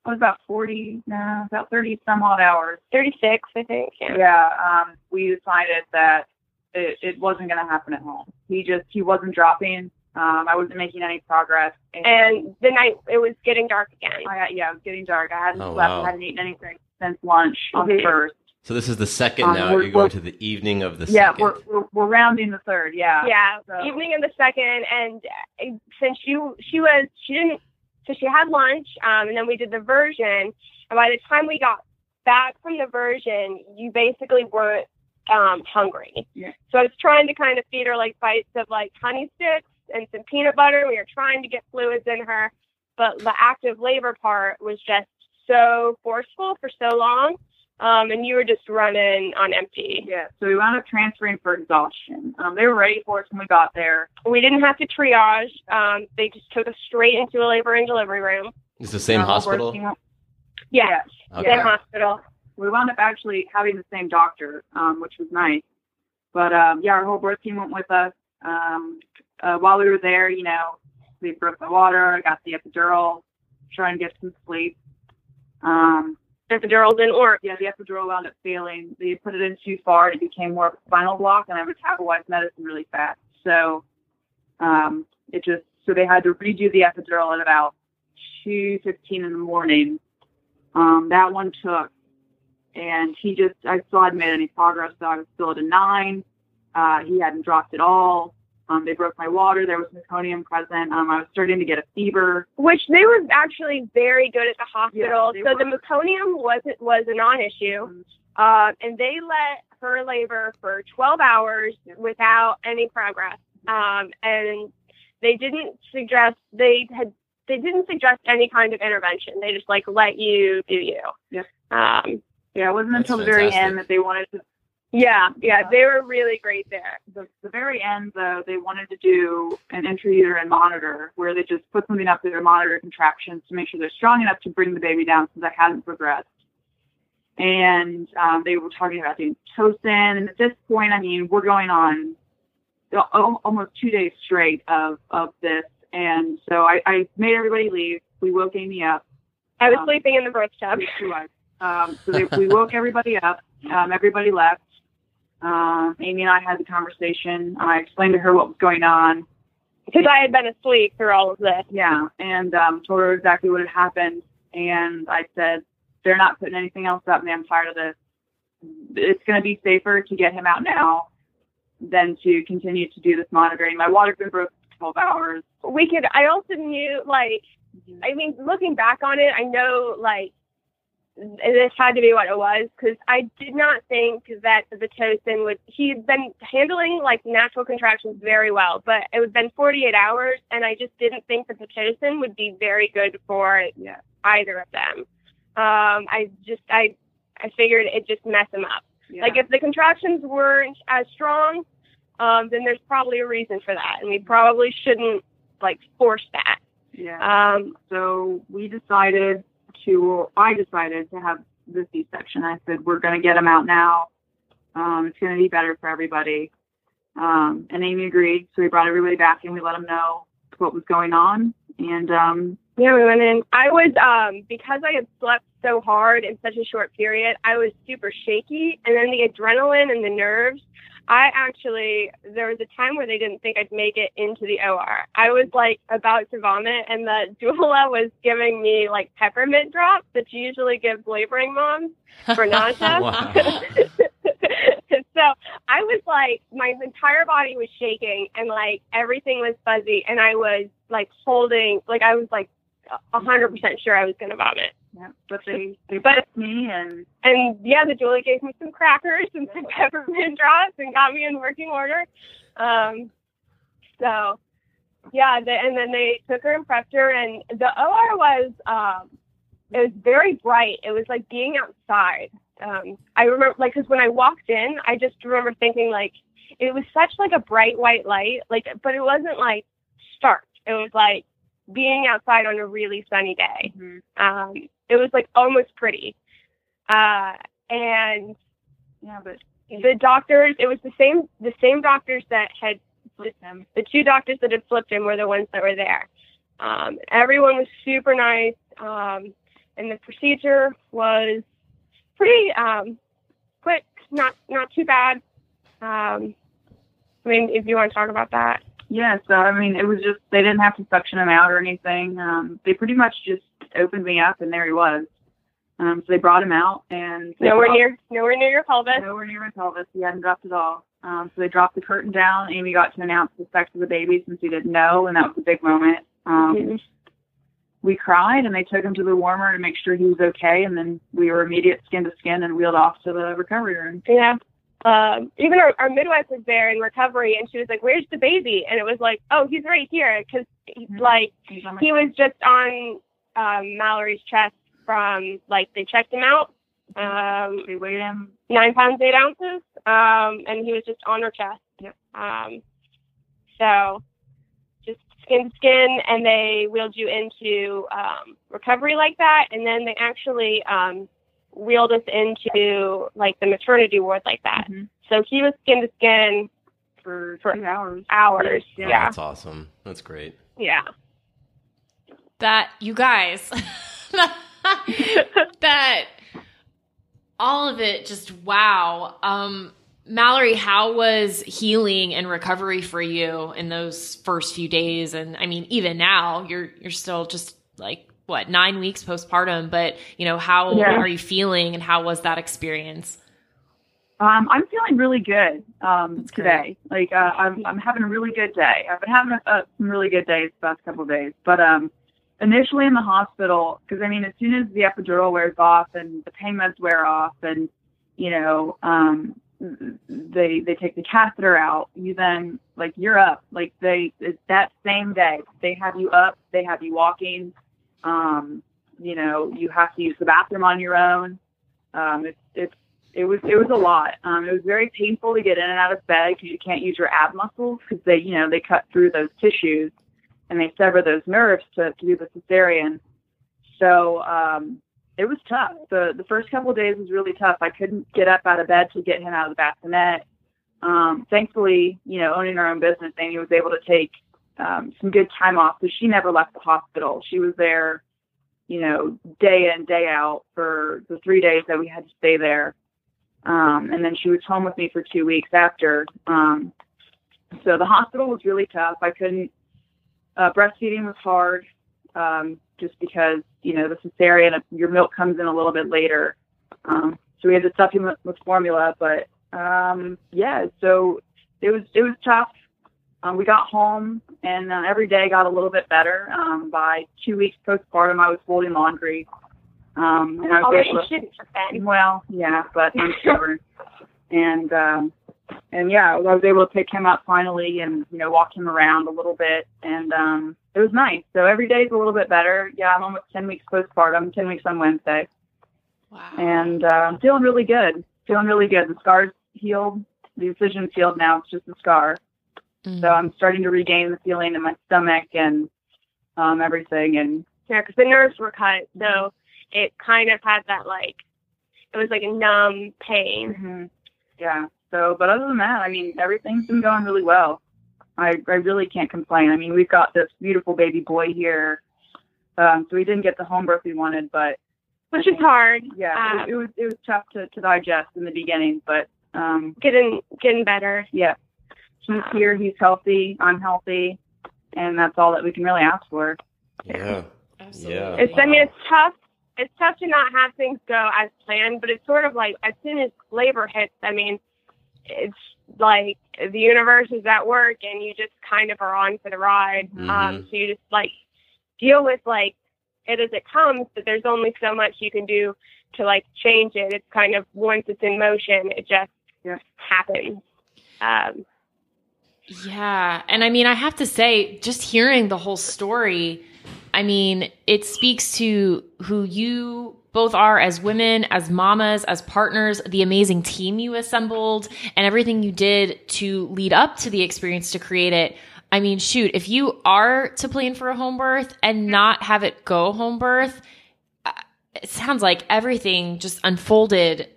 it was about forty no, about thirty some odd hours. 36 i think yeah, Yeah, um, we decided that it, it wasn't gonna happen at home. He just he wasn't dropping. Um, I wasn't making any progress. and the night it was getting dark again I yeah, it was getting dark. I hadn't Oh, slept. wow. I hadn't eaten anything since lunch on the Mhm. first. So this is the second Um, now. You're going to the evening of the Yeah, second. we're, we're we're rounding the third. Yeah. yeah So- evening of the second and uh, since you she was she didn't so she had lunch um and then we did the version and by the time we got back from the version you basically weren't um hungry Yeah. so i was trying to kind of feed her like bites of like honey sticks and some peanut butter we were trying to get fluids in her but the active labor part was just so forceful for so long um and you were just running on empty Yeah. So we wound up transferring for exhaustion. Um, they were ready for us when we got there. We didn't have to triage. Um, they just took us straight into a labor and delivery room. It's the same Our hospital. team- Yes, Okay. same hospital. We wound up actually having the same doctor, um, which was nice. But um, yeah, our whole birth team went with us. Um, uh, while we were there, you know, we broke the water, I got the epidural, trying to get some sleep. Um, Epidural didn't work. yeah, the epidural wound up failing. They put it in too far, and it became more of a spinal block, and I metabolized medicine really fast. So Um, it just so they had to redo the epidural at about two fifteen in the morning. Um, that one took, and he just I still hadn't made any progress. So I was still at a nine. Uh, he hadn't dropped at all. Um, they broke my water. There was meconium present. Um, I was starting to get a fever. Which they were actually very good at the hospital. they so the meconium wasn't was a non-issue, uh, and they let her labor for 12 hours without any progress. Um, and they didn't suggest they had they didn't suggest any kind of intervention. They just like let you do you. Yep. Um, Yeah, it wasn't That's until the very end that they wanted to yeah, yeah, they were really great there. the, the very end, though, they wanted to do an intrauterine monitor where they just put something up to their monitor contractions to make sure they're strong enough to bring the baby down since that hadn't progressed. And um, they were talking about doing Pitocin. And at this point, I mean, we're going on almost two days straight of, of this. And so I, I made everybody leave. We woke Amy up. I was Um, sleeping in the birth tub. Um, so they, we woke everybody up. Um, everybody left. Um, Amy and I had the conversation. I explained to her what was going on. because I had been asleep through all of this. Yeah, and um, told her exactly what had happened. And I said, they're not putting anything else up, and I'm tired of this. It's going to be safer to get him out now than to continue to do this monitoring. My water's been broken for 12 hours. We could. I also knew, like, I mean, looking back on it, I know, like, this had to be what it was because I did not think that the Pitocin would. He had been handling like natural contractions very well, but it had been 48 hours, and I just didn't think that the Pitocin would be very good for Yeah. either of them. Um, I just, I, I figured it just mess him up. Yeah. Like if the contractions weren't as strong, um, then there's probably a reason for that, and we probably shouldn't like force that. yeah. Um, so we decided to, I decided to have the C-section. I said, we're going to get him out now. Um, it's going to be better for everybody. Um, and Amy agreed. So we brought everybody back and we let them know what was going on. And, um, yeah, we went in. I was um because I had slept so hard in such a short period. I was super shaky, and then the adrenaline and the nerves. I actually there was a time where they didn't think I'd make it into the OR. I was like about to vomit, and the doula was giving me like peppermint drops that you usually give laboring moms for nausea. So I was like, my entire body was shaking and like everything was fuzzy, and I was like holding, like I was like a hundred percent sure I was gonna vomit. Yeah, but they, they But- me and And yeah, the doula gave me some crackers and some peppermint drops and got me in working order. Um, so yeah, the, and then they took her and prepped her, and the OR was um, it was very bright. It was like being outside. Um, I remember like because when I walked in, I just remember thinking like it was such like a bright white light, like but it wasn't like stark. It was like being outside on a really sunny day. Um, it was like almost pretty. Uh, and yeah, but the doctors, it was the same, the same doctors that had, flipped him. the two doctors that had flipped him were the ones that were there. Um, everyone was super nice. Um, and the procedure was pretty, um, quick, not, not too bad. Um, I mean, if you want to talk about that. Yeah, so I mean, it was just they didn't have to suction him out or anything. Um, they pretty much just opened me up, and there he was. Um, so they brought him out, and Nowhere dropped- near, nowhere near your pelvis. nowhere near my pelvis. He hadn't dropped at all. Um, so they dropped the curtain down. Amy got to announce the sex of the baby since we didn't know, and that was a big moment. Um, Mhm. we cried, and they took him to the warmer to make sure he was okay, and then we were immediate skin to skin and wheeled off to the recovery room. Yeah. Um, even our, our midwife was there in recovery, and she was like, "Where's the baby?" And it was like, "Oh, he's right here," because like He's on my- he was just on um, Mallory's chest from like they checked him out, um, they weighed him. nine pounds eight ounces, um, and he was just on her chest. Yep. Um, so just skin to skin, and they wheeled you into um, recovery like that, and then they actually um, wheeled us into like the maternity ward like that. Mhm. So he was skin to skin for For hours. hours. Yeah. Yeah. That's awesome. That's great. Yeah. that you guys that all of it just wow um Mallory, how was healing and recovery for you in those first few days? And I mean, even now, you're you're still just like what nine weeks postpartum, but you know, how Yeah. are you feeling, and how was that experience? Um, I'm feeling really good um, today. Like uh, I'm, I'm having a really good day. I've been having a, uh, some really good days the past couple of days. But um, initially in the hospital, because I mean, as soon as the epidural wears off and the pain meds wear off, and you know, um, they they take the catheter out, you then like you're up. Like they it's that same day they have you up, they have you walking. Um, you know, you have to use the bathroom on your own. Um, it's it's it was it was a lot. Um, it was very painful to get in and out of bed because you can't use your ab muscles because they you know they cut through those tissues and they sever those nerves to, to do the cesarean. So um, it was tough. The the first couple of days was really tough. I couldn't get up out of bed to get him out of the bassinet. Um, thankfully, you know, owning our own business, Amy was able to take um, some good time off because she never left the hospital. She was there, you know, day in day out for the three days that we had to stay there. Um, and then she was home with me for two weeks after. Um, so the hospital was really tough. I couldn't. Uh, breastfeeding was hard, um, just because you know the cesarean, your milk comes in a little bit later. Um, so we had to supplement with formula, but um, yeah, so it was it was tough. Um, we got home, and uh, every day got a little bit better. Um, by two weeks postpartum, I was folding laundry. Um, and I was able to, shouldn't have well, yeah, but I'm stubborn. and um and yeah, I was able to pick him up finally and, you know, walk him around a little bit and um it was nice. So every day is a little bit better. Yeah, I'm almost ten weeks postpartum, ten weeks on Wednesday. Wow. And uh, I'm feeling really good. Feeling really good. The scar's healed. The incision's healed now. It's just a scar. Mm. So I'm starting to regain the feeling in my stomach and um everything and Yeah, because the nerves were cut, so it kind of had that like it was like a numb pain. hmm Yeah. So, but other than that, I mean, everything's been going really well. I I really can't complain. I mean, we've got this beautiful baby boy here. Um, so we didn't get the home birth we wanted, but Which is hard. yeah, Um, it, it was it was tough to, to digest in the beginning, but um, getting getting better. yeah, he's here, he's healthy, I'm healthy, and that's all that we can really ask for. Yeah. Absolutely. Yeah. It's I mean it's tough. It's tough to not have things go as planned, but it's sort of like as soon as labor hits, I mean, it's like the universe is at work and you just kind of are on for the ride. Um, Mhm. so you just like deal with like it as it comes, but there's only so much you can do to like change it. It's kind of once it's in motion, it just Yeah. happens. Um, Yeah. And I mean, I have to say, just hearing the whole story, I mean, it speaks to who you both are as women, as mamas, as partners, the amazing team you assembled, and everything you did to lead up to the experience to create it. I mean, shoot, if you are to plan for a home birth and not have it go home birth, uh, it sounds like everything just unfolded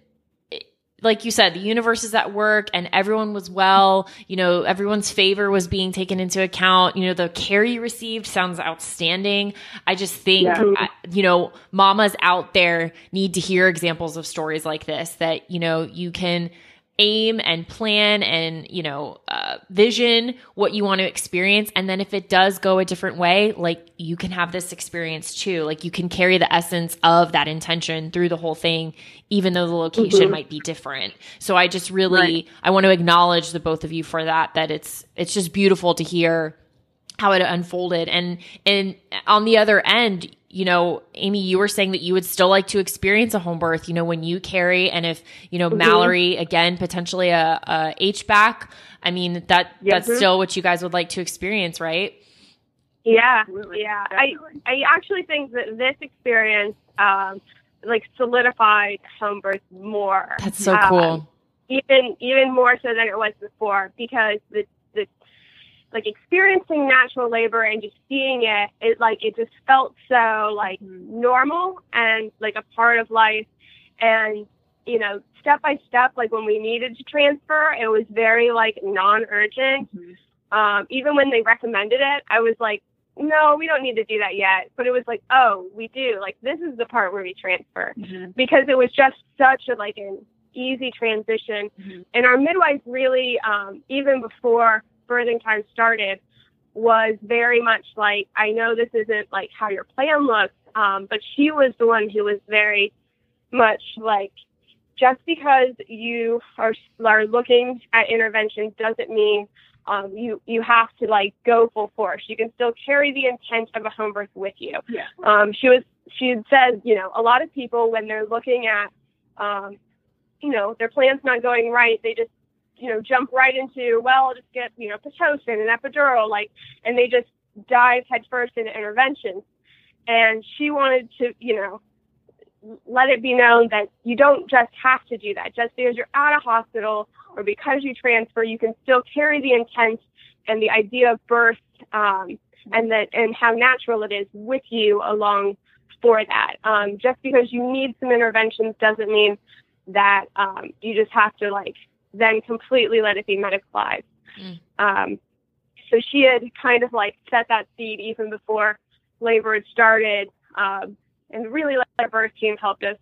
like you said, the universe is at work and everyone was well. You know, everyone's favor was being taken into account. You know, the care you received sounds outstanding. I just think, Yeah. you know, mamas out there need to hear examples of stories like this that, you know, you can aim and plan and, you know, uh, vision what you want to experience. And then if it does go a different way, like you can have this experience too. Like you can carry the essence of that intention through the whole thing, even though the location might be different. So I just really, Right. I want to acknowledge the both of you for that, that it's, it's just beautiful to hear how it unfolded. And, and on the other end, you know, Amy, you were saying that you would still like to experience a home birth, you know, when you carry and if, you know, Mallory, again, potentially a, a HBAC. I mean, that, Yes, that's sir. still what you guys would like to experience, right? Yeah, Absolutely, yeah. I definitely. I actually think that this experience, um, like solidified home birth more. That's so Um, cool. Even even more so than it was before because the the like experiencing natural labor and just seeing it, it like it just felt so like normal and like a part of life, and you know step by step like when we needed to transfer, it was very like non-urgent um, even when they recommended it, I was like, no, we don't need to do that yet. But it was like, oh, we do. Like this is the part where we transfer Mhm. because it was just such a like an easy transition. And our midwife really, um, even before birthing time started, was very much like, I know this isn't like how your plan looks, um, but she was the one who was very much like, just because you are, are looking at interventions doesn't mean um, you you have to like go full force. You can still carry the intent of a home birth with you. Yeah. Um, she was she had said, you know, a lot of people when they're looking at, um, you know, their plan's not going right, they just you know jump right into well, I'll just get you know pitocin and epidural, like, and they just dive headfirst into interventions. And she wanted to, you know, let it be known that you don't just have to do that. Just because you're at a hospital or because you transfer, you can still carry the intent and the idea of birth um, and that and how natural it is with you along for that. Um, just because you need some interventions doesn't mean that um, you just have to like then completely let it be medicalized. Mm. Um, so she had kind of like set that seed even before labor had started. Um, and really let our birth team helped us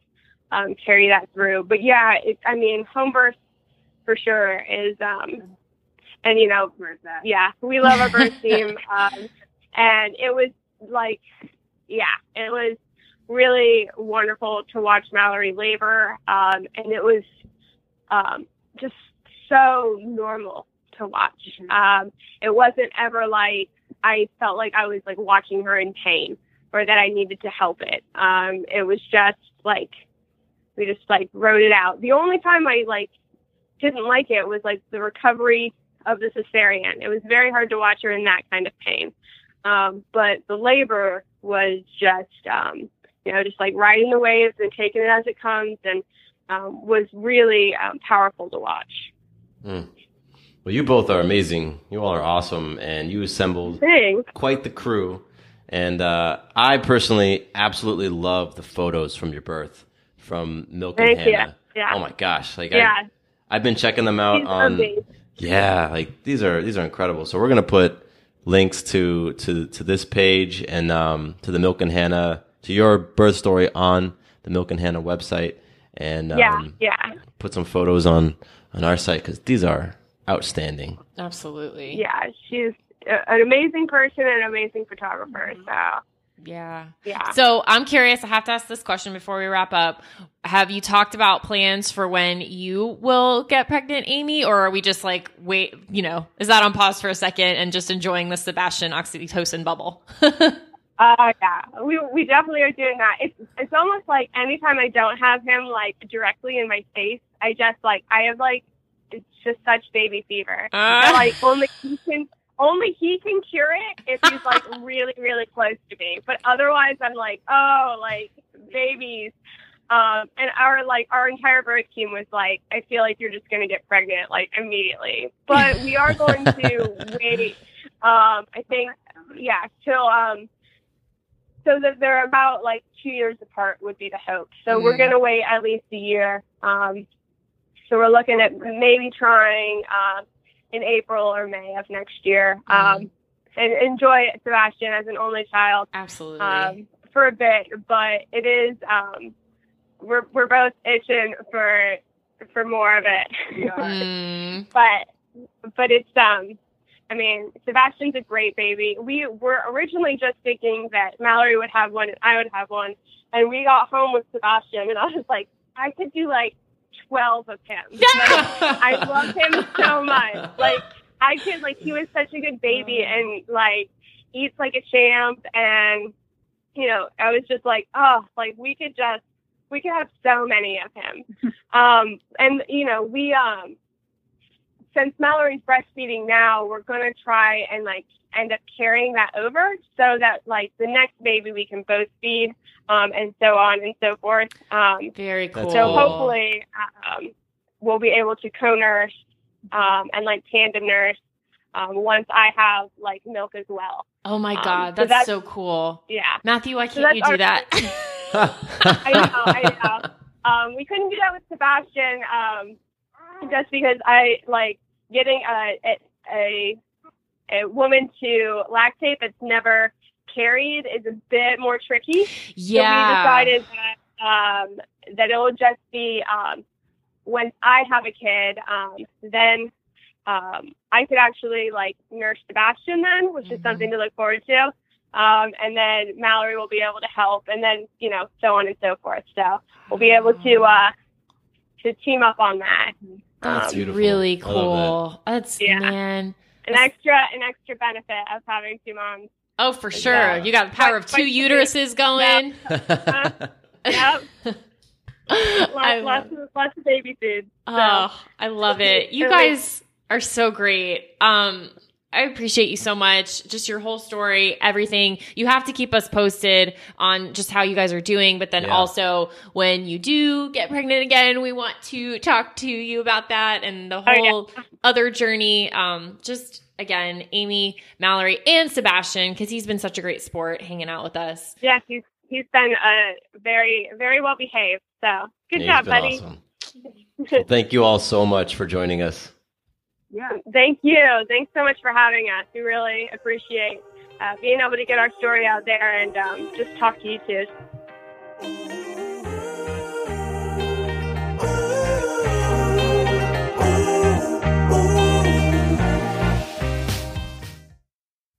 um, carry that through. But yeah, it, I mean, home birth for sure is, um, and you know, yeah, we love our birth team, um, and it was like, yeah, it was really wonderful to watch Mallory labor, um, and it was um, just so normal to watch. Um, it wasn't ever like I felt like I was like watching her in pain or that I needed to help it. Um, it was just like we just like wrote it out. The only time I like didn't like it was like the recovery of the cesarean. It was very hard to watch her in that kind of pain. Um, but the labor was just um, you know just like riding the waves and taking it as it comes, and um, was really um, powerful to watch. Mm. Well, you both are amazing. You all are awesome, and you assembled Thanks. quite the crew. And uh, I personally absolutely love the photos from your birth from Milk and Thank you. Hannah. Yeah. Oh my gosh! Like Yeah. I, I've been checking them out She's on. amazing. Yeah, like these are these are incredible. So we're gonna put links to to to this page and um, to the Milk and Hannah to your birth story on the Milk and Hannah website, and um, yeah, yeah, put some photos on on our site because these are outstanding. Absolutely. yeah. She's a- an amazing person and an amazing photographer. So Yeah. yeah. So I'm curious. I have to ask this question before we wrap up. Have you talked about plans for when you will get pregnant, Amy, or are we just like wait? You know, is that on pause for a second and just enjoying the Sebastian oxytocin bubble? Uh, yeah, we we definitely are doing that. It's it's almost like anytime I don't have him like directly in my face, I just like I have like it's just such baby fever. And, like only he can only he can cure it if he's like really really close to me. But otherwise, I'm like oh like babies. Um, and our like our entire birth team was like, I feel like you're just gonna get pregnant like immediately. But we are going to wait. Um, I think yeah till um so that they're about like two years apart would be the hope. So we're Mm. going to wait at least a year. Um, so we're looking at maybe trying um, in April or May of next year. Um, and enjoy Sebastian as an only child Absolutely. um, for a bit, but it is um, we're we're both itching for for more of it. Mm, but but it's um I mean Sebastian's a great baby. We were originally just thinking that Mallory would have one and I would have one, and we got home with Sebastian, and I was like, I could do like twelve of him. Like, I love him so much. Like I could like he was such a good baby and like eats like a champ and you know, I was just like, oh, like we could just we could have so many of him. um and you know, we um since Mallory's breastfeeding now, we're gonna try and like end up carrying that over so that like the next baby we can both feed um and so on and so forth. Um very cool. so hopefully, um, we'll be able to co-nurse um, and like tandem nurse um, once I have like milk as well. Oh my Um, god, so that's, that's- so cool. Yeah, Matthew, why can't you do our- that? I know, I know. Um, we couldn't do that with Sebastian um, just because I like getting a, a a woman to lactate that's never carried is a bit more tricky. So we decided that um, that it will just be um, when I have a kid, um, then um, I could actually like nurse Sebastian then, which is something to look forward to. Um, and then Mallory will be able to help, and then you know so on and so forth. So we'll be able to uh, to team up on that. That's Um, Beautiful. really I love cool. That's Yeah. man. an extra an extra benefit of having two moms. Oh, for sure. Yeah. You got the power of But- two uteruses going. Yep, I lots, lots, of, lots of baby food. So. oh, I love it. You guys are so great. Um, I appreciate you so much. Just your whole story, everything. You have to keep us posted on just how you guys are doing, but then Yeah. also when you do get pregnant again, we want to talk to you about that and the Oh, yeah. whole other journey. Um, just again, Amy, Mallory, and Sebastian, because he's been such a great sport hanging out with us. Yes, he's he's been uh, very very well behaved. So good Yeah, job, buddy. awesome. Well, thank you all so much for joining us. Yeah, thank you. Thanks so much for having us. We really appreciate uh, being able to get our story out there and um, just talk to you too.